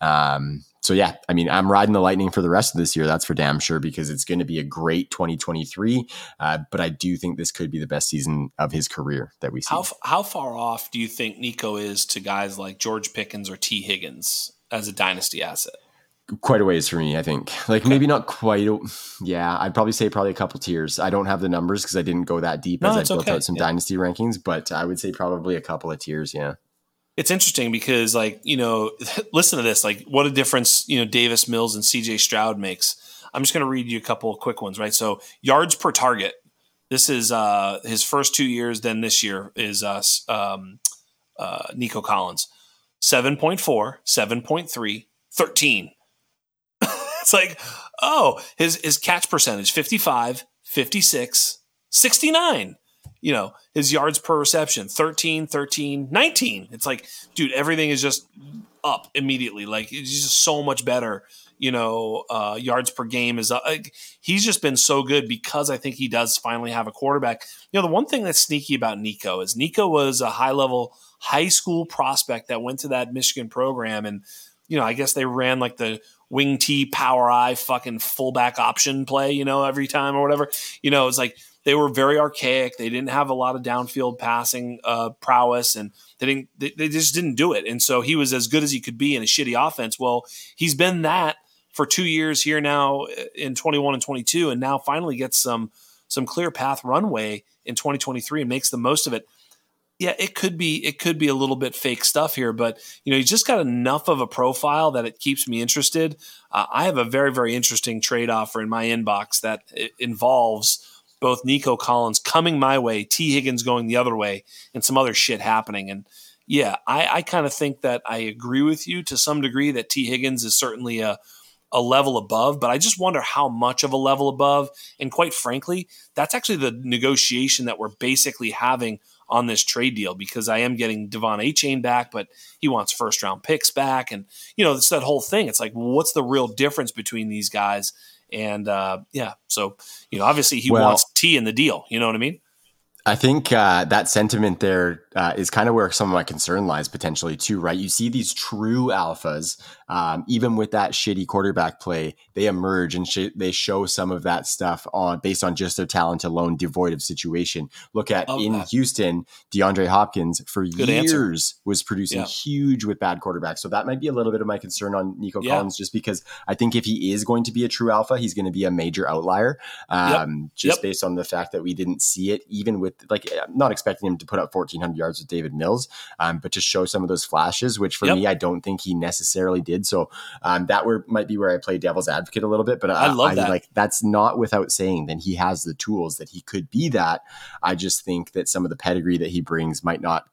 Um, so yeah, I mean, I'm riding the lightning for the rest of this year. That's for damn sure because it's going to be a great 2023. Uh, but I do think this could be the best season of his career that we see. How, how far off do you think Nico is to guys like George Pickens or T. Higgins as a dynasty asset? Quite a ways for me, I think. Like maybe not quite. Yeah, I'd probably say probably a couple tiers. I don't have the numbers because I didn't go that deep no, as I built okay. out some yeah. dynasty rankings, but I would say probably a couple of tiers. Yeah it's interesting because like you know *laughs* listen to this like what a difference you know davis mills and cj stroud makes. I'm just going to read you a couple of quick ones right? So yards per target. This is uh his first two years then this year is uh, um, uh nico collins. 7.4 7.3 13 *laughs* it's like oh his his catch percentage 55 56 69 you know, his yards per reception 13, 13, 19. It's like, dude, everything is just up immediately. Like, it's just so much better. You know, uh, yards per game is up. Like, he's just been so good because I think he does finally have a quarterback. You know, the one thing that's sneaky about Nico is Nico was a high level high school prospect that went to that Michigan program. And, you know, I guess they ran like the wing T power I fucking fullback option play, you know, every time or whatever. You know, it's like, they were very archaic. They didn't have a lot of downfield passing uh, prowess, and they didn't. They, they, just didn't do it. And so he was as good as he could be in a shitty offense. Well, he's been that for two years here now uh, in 21 and 22, and now finally gets some some clear path runway in 2023 and makes the most of it. Yeah, it could be it could be a little bit fake stuff here, but you know he's just got enough of a profile that it keeps me interested. Uh, I have a very very interesting trade offer in my inbox that involves both Nico Collins coming my way, Tee Higgins going the other way, and some other shit happening. And yeah, I, I kind of think that I agree with you to some degree that Tee Higgins is certainly a a level above, but I just wonder how much of a level above. And quite frankly, that's actually the negotiation that we're basically having on this trade deal because I am getting De'Von Achane back, but he wants first round picks back. And, you know, it's that whole thing. It's like, what's the real difference between these guys? And uh, yeah, so you know, obviously he well, wants T in the deal. You know what I mean? I think uh, that sentiment there uh, is kind of where some of my concern lies potentially too, right? You see these true alphas, um, even with that shitty quarterback play, they emerge and sh- they show some of that stuff on based on just their talent alone, devoid of situation. Look at in that. Houston, DeAndre Hopkins for Good years answer. was producing yeah. huge with bad quarterbacks. So that might be a little bit of my concern on Nico yeah. Collins, just because I think if he is going to be a true alpha, he's going to be a major outlier, um, yep. just yep. based on the fact that we didn't see it, even with like I'm not expecting him to put up 1,400 yards with Davis Mills, um, but to show some of those flashes, which for yep. me I don't think he necessarily did. So um, that were might be where I play devil's advocate a little bit, but I, I love I, that. Like that's not without saying that he has the tools that he could be that. I just think that some of the pedigree that he brings might not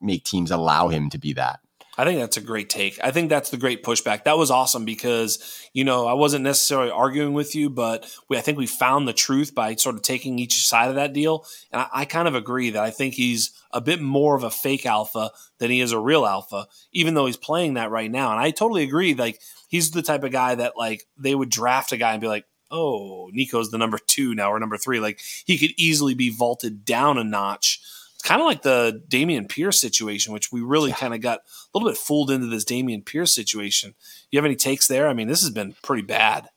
make teams allow him to be that. I think that's a great take. I think that's the great pushback. That was awesome because, you know, I wasn't necessarily arguing with you, but we, I think we found the truth by sort of taking each side of that deal. And I, I kind of agree that I think he's a bit more of a fake alpha than he is a real alpha, even though he's playing that right now. And I totally agree. Like, he's the type of guy that, like, they would draft a guy and be like, oh, Nico's the number two now or number three. Like, he could easily be vaulted down a notch kind of like the Dameon Pierce situation, which we really yeah. kind of got a little bit fooled into this Dameon Pierce situation. You have any takes there? I mean, this has been pretty bad.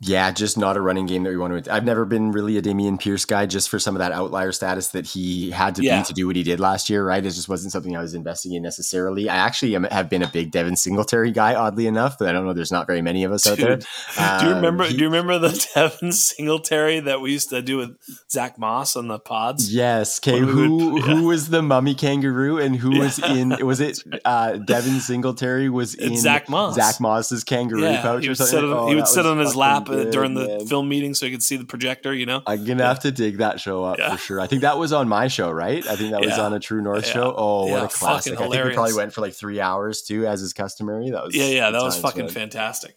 Yeah, just not a running game that we want to. I've never been really a Dameon Pierce guy, just for some of that outlier status that he had to yeah. be to do what he did last year. Right, it just wasn't something I was investing in necessarily. I actually am, have been a big Devin Singletary guy, oddly enough, but I don't know. There's not very many of us Dude, out there. Um, do you remember? Um, he, do you remember the *laughs* Devin Singletary that we used to do with Zach Moss on the pods? Yes. Okay. Who would, yeah. who was the mummy kangaroo and who yeah. was in? Was it *laughs* uh, Devin Singletary was in Zach Moss? Zach Moss's kangaroo pouch or something. On, oh, he would sit on his lap good, uh, during the man. film meeting so you could see the projector, you know? I'm going to yeah. have to dig that show up yeah. for sure. I think that was on my show, right? I think that was on a True North show. Oh, what a classic. I think we probably went for like three hours too, as is customary. That was, yeah, yeah, that was fucking fantastic.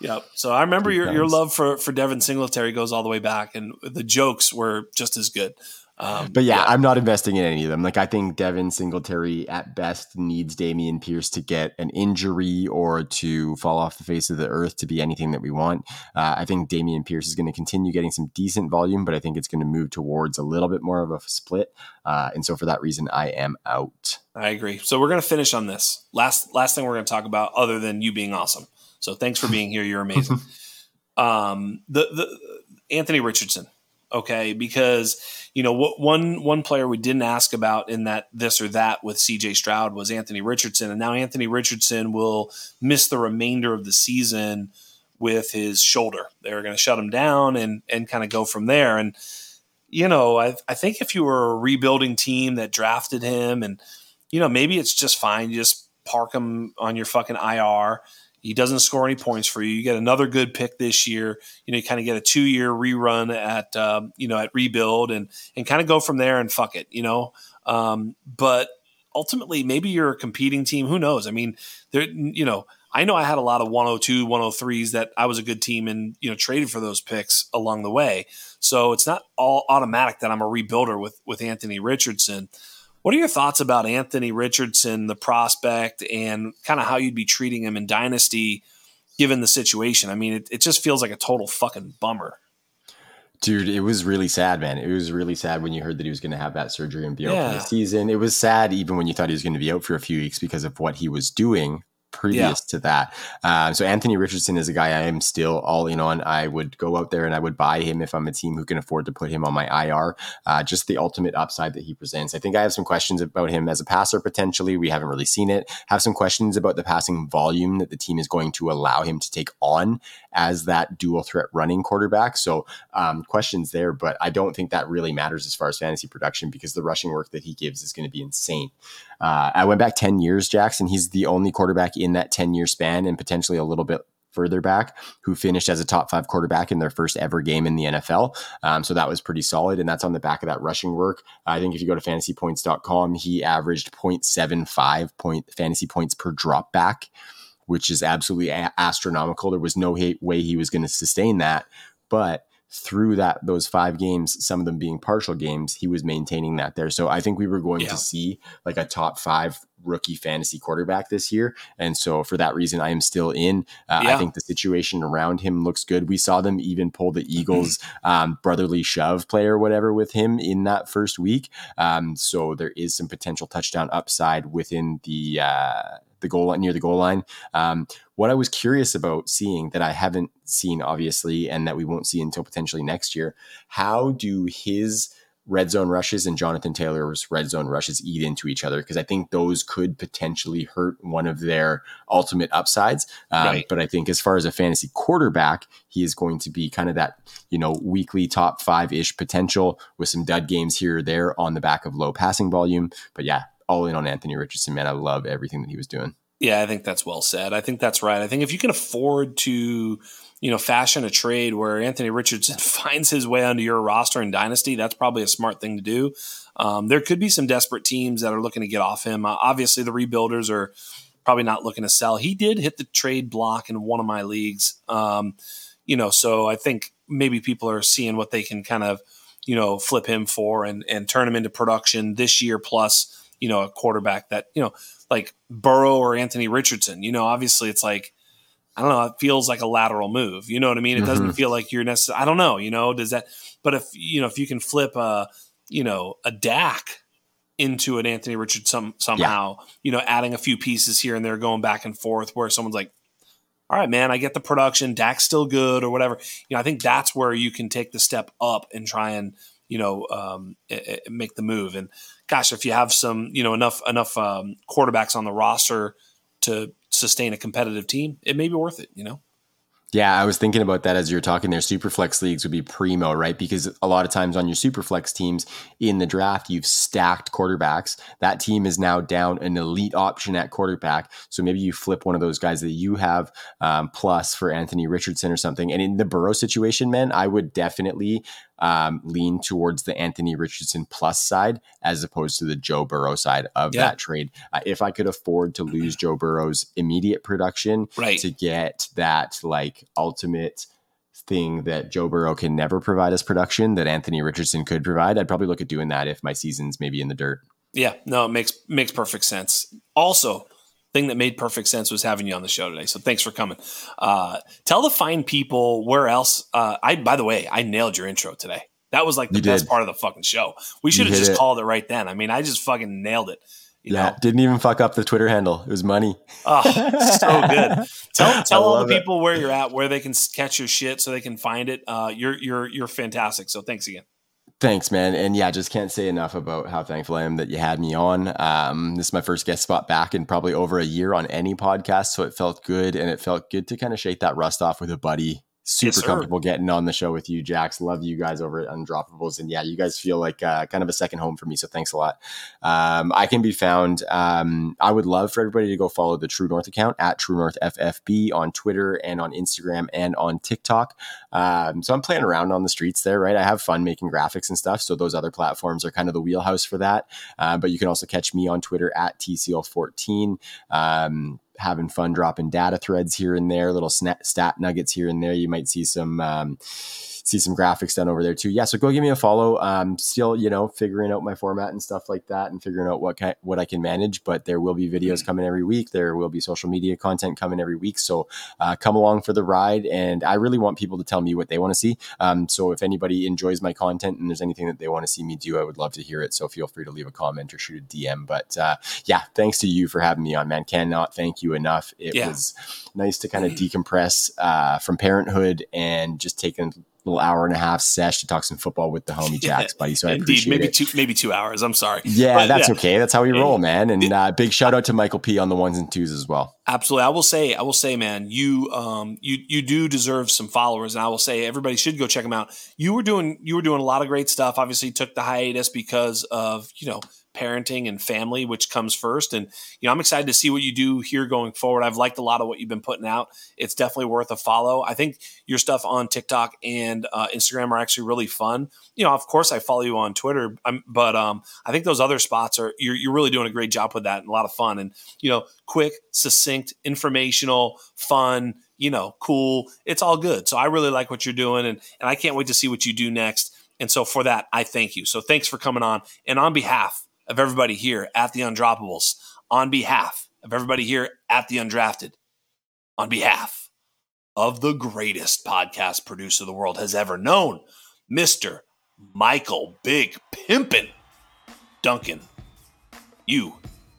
Yeah. So I remember your, your love for, for Devin Singletary goes all the way back, and the jokes were just as good. Um, but yeah, yeah, I'm not investing in any of them. Like I think Devin Singletary at best needs Dameon Pierce to get an injury or to fall off the face of the earth to be anything that we want. Uh, I think Dameon Pierce is going to continue getting some decent volume, but I think it's going to move towards a little bit more of a split. Uh, and so for that reason, I am out. I agree. So we're going to finish on this last last thing we're going to talk about, other than you being awesome. So thanks for being here. You're amazing. *laughs* um, the the Anthony Richardson okay? Because you know what one one player we didn't ask about in that this or that with CJ Stroud was Anthony Richardson and now Anthony Richardson will miss the remainder of the season with his shoulder. They're going to shut him down and and kind of go from there. And you know I, I think if you were a rebuilding team that drafted him and you know maybe it's just fine you just park him on your fucking IR he doesn't score any points for you. You get another good pick this year. You know, you kind of get a two year rerun at um, you know at rebuild and and kind of go from there and fuck it. You know, um, but ultimately maybe you're a competing team. Who knows? I mean, there you know. I know I had a lot of 102, 103s that I was a good team and you know traded for those picks along the way. So it's not all automatic that I'm a rebuilder with with Anthony Richardson. What are your thoughts about Anthony Richardson, the prospect, and kind of how you'd be treating him in Dynasty given the situation? I mean, it, it just feels like a total fucking bummer. Dude, it was really sad, man. It was really sad when you heard that he was going to have that surgery and be out for the season. It was sad even when you thought he was going to be out for a few weeks because of what he was doing previous yeah. to that. Uh, so Anthony Richardson is a guy I am still all in on. I would go out there and I would buy him if I'm a team who can afford to put him on my IR. Uh, just the ultimate upside that he presents. I think I have some questions about him as a passer potentially. We haven't really seen it. Have some questions about the passing volume that the team is going to allow him to take on as that dual threat running quarterback. So um, questions there, but I don't think that really matters as far as fantasy production because the rushing work that he gives is going to be insane. Uh, I went back 10 years, Jackson. He's the only quarterback in that 10 year span and potentially a little bit further back who finished as a top five quarterback in their first ever game in the NFL. Um, so that was pretty solid. And that's on the back of that rushing work. I think if you go to fantasypoints.com, he averaged 0.75 point fantasy points per drop back, which is absolutely a- astronomical. There was no way he was going to sustain that. But through that those five games, some of them being partial games, he was maintaining that there. So I think we were going yeah. to see like a top five rookie fantasy quarterback this year. And so for that reason, I am still in. Uh, yeah. I think the situation around him looks good. We saw them even pull the Eagles *clears throat* um, brotherly shove play or whatever with him in that first week. Um, so there is some potential touchdown upside within the uh, the goal line near the goal line. Um, what I was curious about seeing that I haven't seen obviously, and that we won't see until potentially next year, how do his red zone rushes and Jonathan Taylor's red zone rushes eat into each other because I think those could potentially hurt one of their ultimate upsides. Um, right. But I think as far as a fantasy quarterback, he is going to be kind of that you know weekly top five ish potential with some dud games here or there on the back of low passing volume. But yeah, all in on Anthony Richardson, man. I love everything that he was doing. Yeah, I think that's well said. I think that's right. I think if you can afford to, you know, fashion a trade where Anthony Richardson *laughs* finds his way onto your roster in Dynasty, that's probably a smart thing to do. Um, there could be some desperate teams that are looking to get off him. Uh, obviously, the rebuilders are probably not looking to sell. He did hit the trade block in one of my leagues. Um, you know, so I think maybe people are seeing what they can kind of, you know, flip him for and and turn him into production this year plus you know, a quarterback that, you know, like Burrow or Anthony Richardson. You know, obviously it's like, I don't know, it feels like a lateral move. You know what I mean? It mm-hmm. doesn't feel like you're necessarily, I don't know, you know, does that, but if, you know, if you can flip a, you know, a Dak into an Anthony Richard some, somehow, yeah. you know, adding a few pieces here and there, going back and forth where someone's like, all right, man, I get the production, Dak's still good or whatever. You know, I think that's where you can take the step up and try and, you know, um, it, it make the move. And gosh, if you have some, you know, enough, enough um, quarterbacks on the roster to sustain a competitive team, it may be worth it, you know? Yeah, I was thinking about that as you're talking there. Superflex leagues would be primo, right? Because a lot of times on your Superflex teams in the draft, you've stacked quarterbacks. That team is now down an elite option at quarterback. So maybe you flip one of those guys that you have um, plus for Anthony Richardson or something. And in the Burrow situation, man, I would definitely um, lean towards the Anthony Richardson plus side as opposed to the Joe Burrow side of yeah. that trade. Uh, if I could afford to lose Joe Burrow's immediate production right. to get that like ultimate thing that Joe Burrow can never provide us production that Anthony Richardson could provide, I'd probably look at doing that if my season's maybe in the dirt. Yeah, no, it makes makes perfect sense. Also, thing that made perfect sense was having you on the show today. So thanks for coming. Uh, tell the fine people where else. Uh, I by the way, I nailed your intro today. That was like the you best did. part of the fucking show. We should have just it. called it right then. I mean, I just fucking nailed it. yeah, know? didn't even fuck up the Twitter handle. It was money. Oh, so good. *laughs* Tell tell all the people it. where you're at, where they can catch your shit, so they can find it. Uh, you're you're you're fantastic. So thanks again. Thanks, man. And yeah, just can't say enough about how thankful I am that you had me on. Um, this is my first guest spot back in probably over a year on any podcast. So it felt good. And it felt good to kind of shake that rust off with a buddy super yes, comfortable getting on the show with you, Jax. Love you guys over at Undroppables. And yeah, you guys feel like uh, kind of a second home for me. So thanks a lot. Um, I can be found. Um, I would love for everybody to go follow the True North account at True North FFB on Twitter and on Instagram and on TikTok. Um, so I'm playing around on the streets there, right? I have fun making graphics and stuff. So those other platforms are kind of the wheelhouse for that. Uh, but you can also catch me on Twitter at TSeel14 having fun dropping data threads here and there, little stat nuggets here and there. You might see some um, see some graphics done over there too. Yeah, so go give me a follow. Um, still, you know, figuring out my format and stuff like that, and figuring out what kind, what I can manage. But there will be videos coming every week. There will be social media content coming every week. So uh, come along for the ride. And I really want people to tell me what they want to see. Um, so if anybody enjoys my content and there's anything that they want to see me do, I would love to hear it. So feel free to leave a comment or shoot a DM. But uh, yeah, thanks to you for having me on, man. Cannot thank you enough. It yeah. was nice to kind of *laughs* decompress uh, from parenthood and just taking little hour and a half sesh to talk some football with the homie *laughs* Jax, buddy. So I Indeed, appreciate maybe it. two, maybe two hours. I'm sorry. Yeah, but, that's yeah. okay. That's how we roll, man. And uh, big shout out to Michael P on the ones and twos as well. Absolutely. I will say, I will say, man, you, um, you, you do deserve some followers, and I will say everybody should go check them out. You were doing, you were doing a lot of great stuff. Obviously, took the hiatus because of you know parenting and family, which comes first. And, you know, I'm excited to see what you do here going forward. I've liked a lot of what you've been putting out. It's definitely worth a follow. I think your stuff on TikTok and uh, Instagram are actually really fun. You know, of course, I follow you on Twitter, um, but um, I think those other spots are, you're, you're really doing a great job with that and a lot of fun. And, you know, quick, succinct, informational, fun, you know, cool. It's all good. So I really like what you're doing. And, and I can't wait to see what you do next. And so for that, I thank you. So thanks for coming on. And on behalf of everybody here at the Undroppables, on behalf of everybody here at the Undrafted, on behalf of the greatest podcast producer the world has ever known, Mr. Michael Big Pimpin' Duncan. You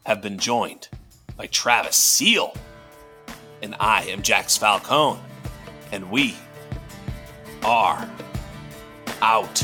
have been joined by Travis Seel, and I am Jax Falcone, and we are out.